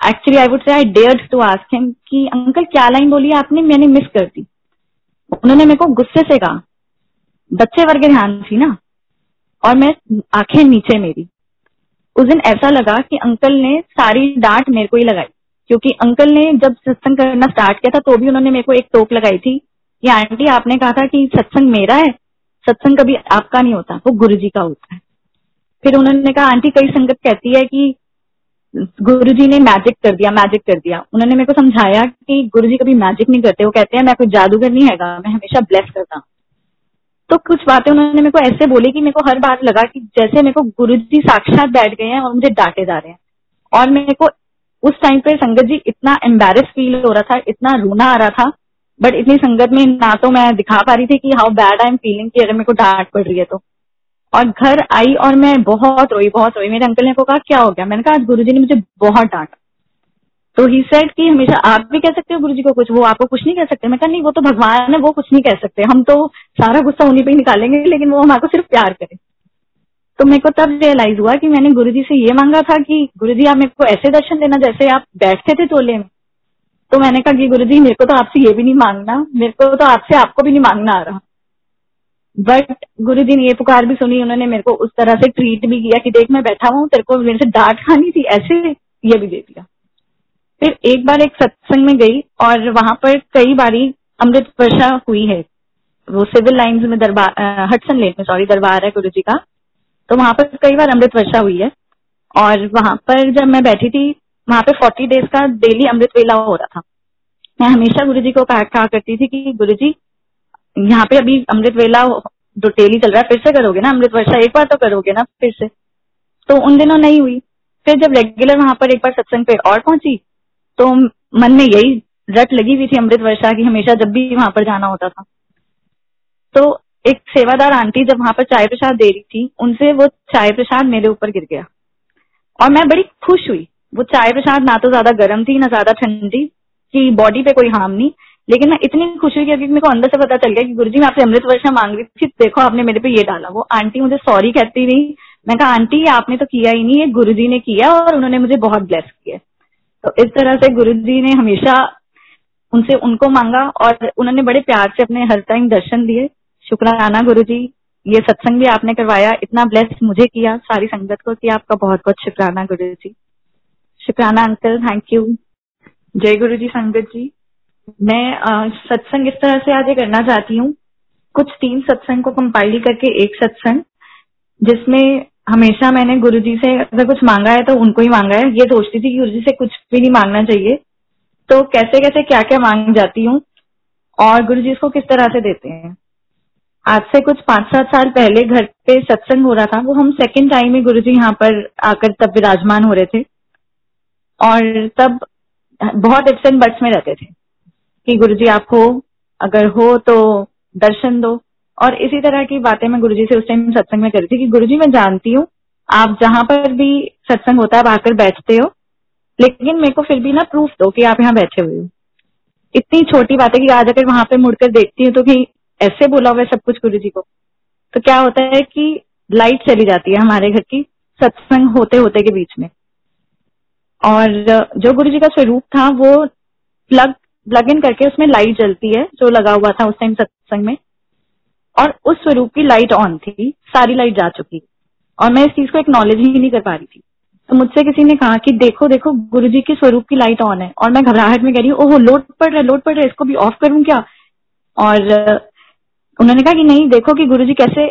actually I would say I dared to ask him कि अंकल क्या लाइन बोली आपने? मैंने मिस कर दी। उन्होंने मेरे को गुस्से से कहा बच्चे वर्ग ध्यान थी ना। और मैं, आँखें नीचे मेरी। उस दिन ऐसा लगा कि अंकल ने सारी डांट मेरे को ही लगाई। क्योंकि अंकल ने जब सत्संग करना स्टार्ट किया था तो भी उन्होंने मेरे को एक टोक लगाई थी कि, आंटी, आपने कहा था कि सत्संग मेरा है। सत्संग कभी आपका नहीं होता, वो गुरु जी का होता है। फिर उन्होंने कहा, आंटी, कई संगत कहती है कि गुरु जी ने मैजिक कर दिया मैजिक कर दिया। उन्होंने मेरे को समझाया कि गुरु जी कभी मैजिक नहीं करते। वो कहते हैं, मैं कोई जादूगर नहीं हैगा, मैं हमेशा ब्लेस करता हूँ। तो कुछ बातें उन्होंने मेरे को ऐसे बोली कि मेरे को हर बार लगा कि जैसे मेरे को गुरु जी साक्षात बैठ गए हैं और मुझे डांटे जा रहे हैं। और मेरे को उस टाइम पे संगत जी इतना एम्बेरस फील हो रहा था, इतना रोना आ रहा था बट इतनी संगत में ना तो मैं दिखा पा रही थी कि how bad I am feeling कि अगर मेरे को डांट पड़ रही है तो। और घर आई और मैं बहुत रोई बहुत रोई। मेरे अंकल ने को कहा, क्या हो गया? मैंने कहा, आज गुरुजी ने मुझे बहुत डांटा। तो ही सेड कि हमेशा आप भी कह सकते हो गुरु जी को कुछ, वो आपको कुछ नहीं कह सकते। मैं कहा, नहीं, वो तो भगवान है, वो कुछ नहीं कह सकते। हम तो सारा गुस्सा उन्हीं पे ही निकालेंगे, लेकिन वो हमारे सिर्फ़ प्यार करे। तो मेरे को तब रियलाइज़ हुआ कि मैंने गुरु जी से ये मांगा था कि गुरु जी आप मेरे को ऐसे दर्शन देना जैसे आप बैठते थे चोले में। तो मैंने कहा कि गुरु जी मेरे को तो आपसे ये भी नहीं मांगना, मेरे को तो आपसे आपको भी नहीं मांगना आ रहा। बट गुरु जी ने ये पुकार भी सुनी, उन्होंने मेरे को उस तरह से ट्रीट भी किया कि देख, मैं बैठा हूँ, तेरे को मेरे से डांट खानी थी, ऐसे ये भी दे दिया। फिर एक बार एक सत्संग में गई और वहाँ पर कई बारी अमृत वर्षा हुई है। वो सिविल लाइन्स में दरबार हटसन लेक में सॉरी दरबार है गुरु जी का। तो वहाँ पर कई बार अमृत वर्षा हुई है और वहाँ पर जब मैं बैठी थी, वहाँ पे फोर्टी डेज़ का डेली अमृत वेला हो रहा था। मैं हमेशा गुरु जी को कहा करती थी कि गुरु जी यहाँ पे अभी अमृत वेला जो डेली चल रहा है, फिर से करोगे ना अमृत वर्षा? एक बार तो करोगे ना, फिर से। तो उन दिनों नहीं हुई। फिर जब रेगुलर वहाँ पर एक बार सत्संग पे और पहुँची तो मन में यही रट लगी हुई थी अमृत वर्षा की, हमेशा जब भी वहाँ पर जाना होता था। तो एक सेवादार आंटी जब वहाँ पर चाय प्रसाद दे रही थी, उनसे वो चाय प्रसाद मेरे ऊपर गिर गया। और मैं बड़ी खुश हुई। वो चाय प्रसाद ना तो ज़्यादा गर्म थी, ना ज़्यादा ठंडी कि बॉडी पे कोई हार्म नहीं। लेकिन मैं इतनी खुश हुई क्योंकि मेरे को अंदर से पता चल गया कि गुरुजी, मैं आपसे अमृत वर्षा मांग रही थी, देखो आपने मेरे पे ये डाला। वो आंटी मुझे सॉरी कहती रही। मैं कहा, आंटी, आपने तो किया ही नहीं है गुरु ने किया और उन्होंने मुझे बहुत ब्लेस किया तो इस तरह से गुरु जी ने हमेशा उनसे, उनको मांगा और उन्होंने बड़े प्यार से अपने हर टाइम दर्शन दिए। शुक्राना गुरु जी ये सत्संग भी आपने करवाया, इतना ब्लेस मुझे किया, सारी संगत को कि आपका बहुत बहुत शुक्राना गुरु जी शुक्राना अंकल थैंक यू जय गुरु जी संगत जी। मैं सत्संग इस तरह से आज करना चाहती हूँ। कुछ तीन सत्संग को कंपाइल करके एक सत्संग, जिसमें हमेशा मैंने गुरु जी से अगर कुछ मांगा है तो उनको ही मांगा है। ये सोचती थी कि गुरु जी से कुछ भी नहीं मांगना चाहिए। तो कैसे कैसे क्या क्या मांग जाती हूँ और गुरु जी इसको किस तरह से देते हैं? आज से कुछ पाँच सात साल पहले घर पे सत्संग हो रहा था। वो हम सेकंड टाइम में गुरु जी यहाँ पर आकर तब विराजमान हो रहे थे। और तब बहुत एंड बट्स में रहते थे कि गुरु जी आप हो, अगर हो तो दर्शन दो। और इसी तरह की बातें मैं गुरु जी से उस टाइम सत्संग में करी थी कि गुरु जी मैं जानती हूँ, आप जहाँ पर भी सत्संग होता है, आप आकर बैठते हो, लेकिन मेरे को फिर भी ना प्रूफ दो कि आप यहाँ बैठे हुए हो। इतनी छोटी बात है कि आज अगर वहाँ पे मुड़कर देखती हूँ तो कि ऐसे बोला हुआ है सब कुछ गुरु जी को। तो क्या होता है कि लाइट चली जाती है हमारे घर की सत्संग होते होते के बीच में। और जो गुरु जी का स्वरूप था वो प्लग प्लग इन करके उसमें लाइट जलती है, जो लगा हुआ था उस टाइम सत्संग में। और उस स्वरूप की लाइट ऑन थी, सारी लाइट जा चुकी। और मैं इस चीज़ को एक्नॉलेज ही नहीं कर पा रही थी। तो मुझसे किसी ने कहा कि देखो देखो गुरु जी के स्वरूप की लाइट ऑन है। और मैं घबराहट में कह रही हूँ, ओहो लोड पड़ रहा है लोड पड़ रहा है, इसको भी ऑफ़ करूँ क्या? और उन्होंने कहा कि नहीं, देखो कि गुरु जी कैसे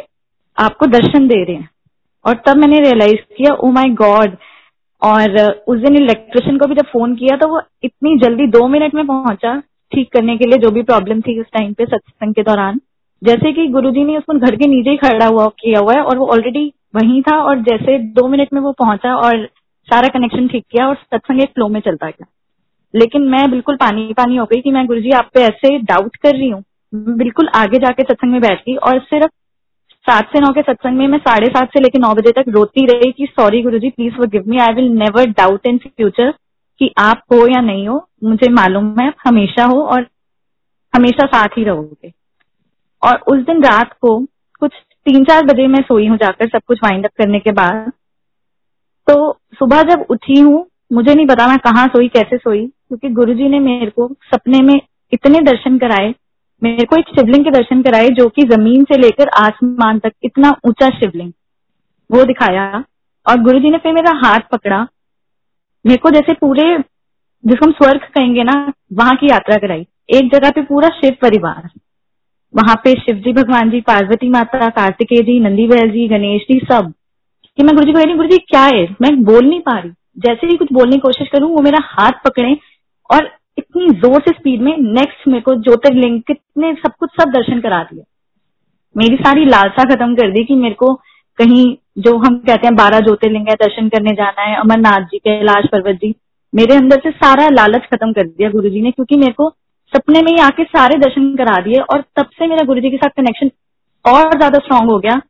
आपको दर्शन दे रहे हैं। और तब मैंने रियलाइज़ किया ओ माई गॉड और उस दिन इलेक्ट्रिशियन को भी जब फ़ोन किया तो वो इतनी जल्दी दो मिनट में पहुँचा, ठीक करने के लिए, जो भी प्रॉब्लम थी उस टाइम पे सत्संग के दौरान। जैसे कि गुरुजी ने उसको घर के नीचे ही खड़ा हुआ, किया हुआ है और वो ऑलरेडी वहीं था और जैसे दो मिनट में वो पहुँचा और सारा कनेक्शन ठीक किया और सत्संग एक फ्लो में चलता गया। लेकिन मैं बिल्कुल पानी पानी हो गई कि मैं गुरुजी आप पे ऐसे डाउट कर रही हूँ। बिल्कुल आगे जाके सत्संग में बैठ गई और सिर्फ़ सात से नौ के सत्संग में मैं साढ़े सात से लेकर नौ बजे तक रोती रही कि सॉरी गुरु जी प्लीज़ वो give me I will never doubt in future कि आप हो या नहीं हो, मुझे मालूम है हमेशा हो और हमेशा साथ ही रहोगे। और उस दिन रात को कुछ तीन चार बजे मैं सोई हूँ जाकर सब कुछ वाइंड अप करने के बाद। तो सुबह जब उठी हूँ, मुझे नहीं पता मैं कहाँ सोई, कैसे सोई, क्योंकि गुरुजी ने मेरे को सपने में इतने दर्शन कराए, मेरे को एक शिवलिंग के दर्शन कराए जो कि ज़मीन से लेकर आसमान तक इतना ऊँचा शिवलिंग, वो दिखाया। और गुरु जी ने फिर मेरा हाथ पकड़ा। मेरे को जैसे पूरे, जिसको हम स्वर्ग कहेंगे ना, वहाँ की यात्रा कराई। एक जगह पे पूरा शिव परिवार। वहाँ पे शिव जी भगवान जी, पार्वती माता, कार्तिकेय जी नंदी बैल जी, गणेश जी, सब। कि मैं गुरु जी को गुरु जी क्या है? मैं बोल नहीं पा रही। जैसे ही कुछ बोलने की कोशिश करूँ, वो मेरा हाथ पकड़े और इतनी ज़ोर से स्पीड में नेक्स्ट मेरे को ज्योतिर्लिंग कितने सब कुछ सब दर्शन करा दिए मेरी सारी लालसा खत्म कर दी कि मेरे को कहीं जो हम कहते हैं बारह ज्योतिर्लिंग है, दर्शन करने जाना है, अमरनाथ जी, कैलाश पर्वत जी, मेरे अंदर से सारा लालच खत्म कर दिया गुरु जी ने, क्योंकि मेरे को सपने में ही आके सारे दर्शन करा दिए और तब से मेरा गुरु जी के साथ कनेक्शन और ज़्यादा स्ट्रांग हो गया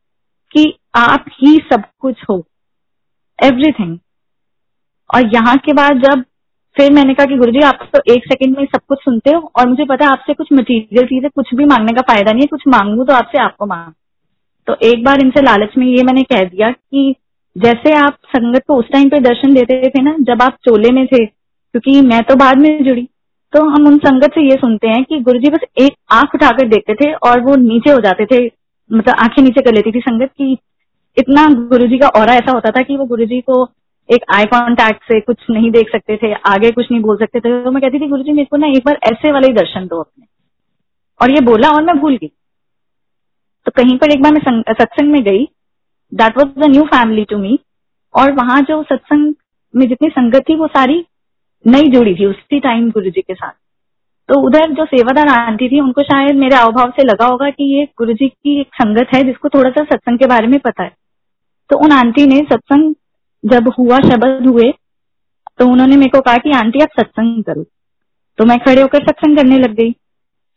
कि आप ही सब कुछ हो एवरीथिंग और यहाँ के बाद जब फिर मैंने कहा कि गुरुजी, आप तो एक सेकंड में सब कुछ सुनते हो और मुझे पता है आपसे कुछ मटीरियल चीज़ें कुछ भी मांगने का फ़ायदा नहीं है, कुछ मांगू तो आपसे आपको मांग। तो एक बार इनसे लालच में ये मैंने कह दिया कि जैसे आप संगत को उस टाइम पे दर्शन देते थे ना, जब आप चोले में थे, क्योंकि मैं तो बाद में जुड़ी तो हम उन संगत से ये सुनते हैं कि गुरुजी बस एक आँख उठाकर देखते थे और वो नीचे हो जाते थे मतलब आँखें नीचे कर लेती थी संगत की इतना गुरुजी का और ऐसा होता था कि वो गुरुजी को एक आई कॉन्टैक्ट से कुछ नहीं देख सकते थे, आगे कुछ नहीं बोल सकते थे। तो मैं कहती थी गुरु जी मेरे को ना एक बार ऐसे वाले ही दर्शन दो अपने। और ये बोला और मैं भूल गई। तो कहीं पर एक बार मैं सत्संग में गई। That was the new family to me और वहाँ जो सत्संग में जितनी संगत थी, वो सारी नई जुड़ी थी, उसी टाइम गुरु जी के साथ। तो उधर जो सेवादार आंटी थी, उनको शायद मेरे अवभाव से लगा होगा कि ये गुरु जी की एक संगत है, जिसको थोड़ा सा सत्संग के बारे में पता है। तो उन आंटी ने सत्संग जब हुआ, शब्द हुए तो उन्होंने मेरे को कहा कि, आंटी, आप सत्संग करो। तो मैं खड़े होकर सत्संग करने लग गई।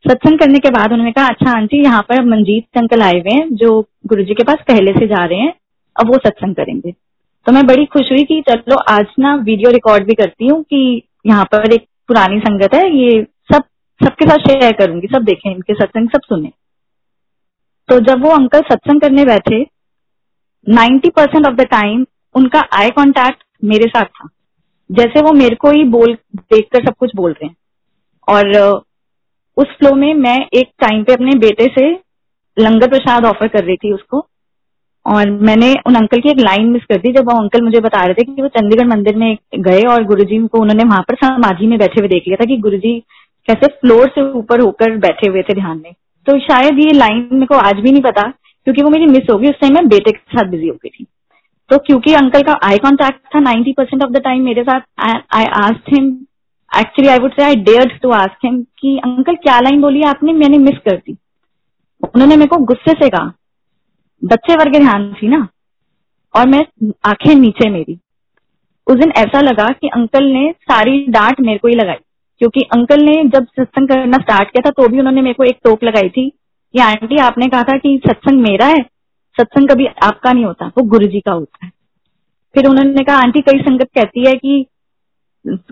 सत्संग करने के बाद उन्होंने कहा अच्छा आंटी, यहाँ पर मंजीत अंकल आए हुए हैं, जो गुरु जी के पास पहले से जा रहे हैं, अब वो सत्संग करेंगे। तो मैं बड़ी खुश हुई कि चलो आज ना वीडियो रिकॉर्ड भी करती हूँ कि यहाँ पर एक पुरानी संगत है, ये सब, सबके साथ शेयर करूँगी, सब देखें, इनके सत्संग सब सुने। तो जब वो अंकल सत्संग करने बैठे ninety percent of the time उनका आई कांटेक्ट मेरे साथ था। जैसे वो मेरे को ही बोल, देखकर सब कुछ बोल रहे हैं। और, उस फ्लो में मैं एक टाइम पे अपने बेटे से लंगर प्रसाद ऑफ़र कर रही थी उसको। और मैंने उन अंकल की एक लाइन मिस कर दी, जब वो अंकल मुझे बता रहे थे कि वो चंडीगढ़ मंदिर में गए और गुरुजी को उन्होंने वहाँ पर समाधि में बैठे हुए देख लिया था कि गुरुजी कैसे फ्लोर से ऊपर होकर बैठे हुए थे ध्यान में। तो शायद ये लाइन मेरे को आज भी नहीं पता, क्योंकि वो मेरी मिस होगी उस टाइम मैं बेटे के साथ बिज़ी हो गई थी। तो क्योंकि अंकल का आई कॉन्टेक्ट था ninety percent of the time मेरे साथ I asked him actually I would say I dare to ask him कि अंकल क्या लाइन बोली आपने? मैंने मिस कर दी। उन्होंने मेरे को गुस्से से कहा बच्चे वर्ग ध्यान थी ना। और मैं, आँखें नीचे मेरी। उस दिन ऐसा लगा कि अंकल ने सारी डांट मेरे को ही लगाई। क्योंकि अंकल ने जब सत्संग करना स्टार्ट किया था तो भी उन्होंने मेरे को एक टोक लगाई थी कि, आंटी, आपने कहा था कि सत्संग मेरा है। सत्संग कभी आपका नहीं होता, वो गुरु जी का होता है। फिर उन्होंने कहा, आंटी, कई संगत कहती है कि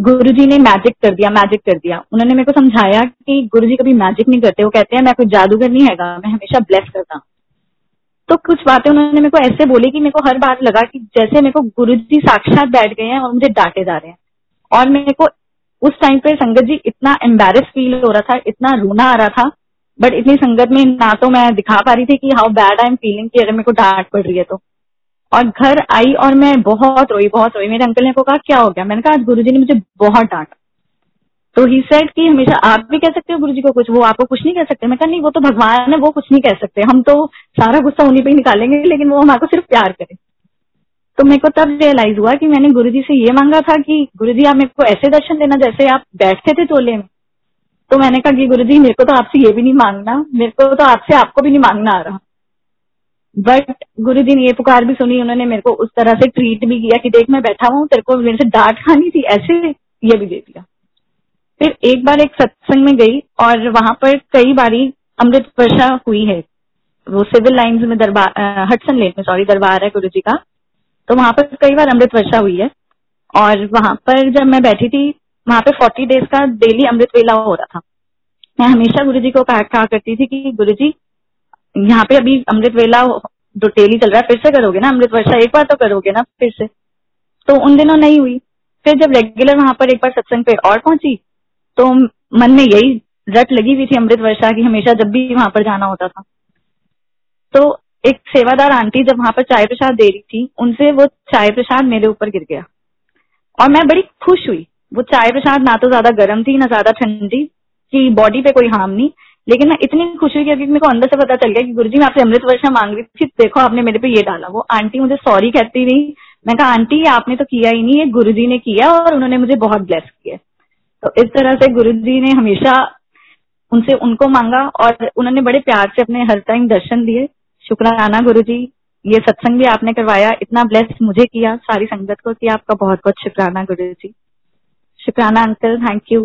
गुरु जी ने मैजिक कर दिया मैजिक कर दिया। उन्होंने मेरे को समझाया कि गुरु जी कभी मैजिक नहीं करते। वो कहते हैं, मैं कोई जादूगर नहीं है मैं हमेशा ब्लेस करता हूँ। तो कुछ बातें उन्होंने मेरे को ऐसे बोली कि मेरे को हर बार लगा कि जैसे मेरे को गुरु जी साक्षात बैठ गए हैं और मुझे डांटे जा रहे हैं। और मेरे को उस टाइम पे संगत जी इतना एम्बेरस फील हो रहा था, इतना रोना आ रहा था बट इतनी संगत में ना तो मैं दिखा पा रही थी कि how bad I am feeling कि अगर मेरे को डांट पड़ रही है तो। और घर आई और मैं बहुत रोई बहुत रोई। मेरे अंकल ने को कहा, क्या हो गया? मैंने कहा, आज गुरु ने मुझे बहुत डांटा। तो ही सेड कि हमेशा आप भी कह सकते हो गुरु जी को कुछ, वो आपको कुछ नहीं कह सकते। मैं कहा, नहीं, वो तो भगवान है, वो कुछ नहीं कह सकते। हम तो सारा गुस्सा उन्हीं पे ही निकालेंगे, लेकिन वो हमारे सिर्फ़ प्यार करे। तो मेरे को तब रियलाइज़ हुआ कि मैंने गुरु जी से ये मांगा था कि गुरु जी आप मेरे को ऐसे दर्शन देना जैसे आप बैठते थे चोले में। तो मैंने कहा कि गुरु जी मेरे को तो आपसे ये भी नहीं मांगना, मेरे को तो आपसे आपको भी नहीं मांगना आ रहा। बट गुरु जी ने ये पुकार भी सुनी, उन्होंने मेरे को उस तरह से ट्रीट भी किया कि देख, मैं बैठा हूँ, तेरे को मेरे से डांट खानी थी, ऐसे ये भी दे दिया। फिर एक बार एक सत्संग में गई और वहाँ पर कई बारी अमृत वर्षा हुई है। वो सिविल लाइन्स में दरबार हटसन लेन में सॉरी दरबार है गुरु जी का। तो वहाँ पर कई बार अमृत वर्षा हुई है और वहाँ पर जब मैं बैठी थी, वहाँ पे फोर्टी डेज़ का डेली अमृत वेला हो रहा था। मैं हमेशा गुरु जी को कहा करती थी कि गुरु जी, यहाँ पे अभी अमृत वेला जो डेली चल रहा है, फिर से करोगे ना? अमृत वर्षा एक बार तो करोगे ना, फिर से। तो उन दिनों नहीं हुई। फिर जब रेगुलर वहाँ पर एक बार सत्संग पे और पहुँची तो मन में यही रट लगी हुई थी अमृत वर्षा की, हमेशा जब भी वहाँ पर जाना होता था। तो एक सेवादार आंटी जब वहाँ पर चाय प्रसाद दे रही थी, उनसे वो चाय प्रसाद मेरे ऊपर गिर गया। और मैं बड़ी खुश हुई। वो चाय प्रसाद ना तो ज़्यादा गर्म थी, ना ज़्यादा ठंडी कि बॉडी पे कोई हार्म नहीं। लेकिन मैं इतनी खुश हुई क्योंकि मेरे को अंदर से पता चल गया कि गुरुजी, मैं आपसे अमृत वर्षा मांग रही थी, देखो आपने मेरे पे ये डाला। वो आंटी मुझे सॉरी कहती रही। मैं कहा, आंटी, आपने तो किया ही नहीं है गुरु ने किया और उन्होंने मुझे बहुत ब्लेस किया तो इस तरह से गुरु जी ने हमेशा उनसे, उनको मांगा और उन्होंने बड़े प्यार से अपने हर टाइम दर्शन दिए। शुक्राना गुरु जी ये सत्संग भी आपने करवाया, इतना ब्लेस मुझे किया, सारी संगत को किया आपका बहुत बहुत शुक्राना गुरु जी शुक्राना अंकल थैंक यू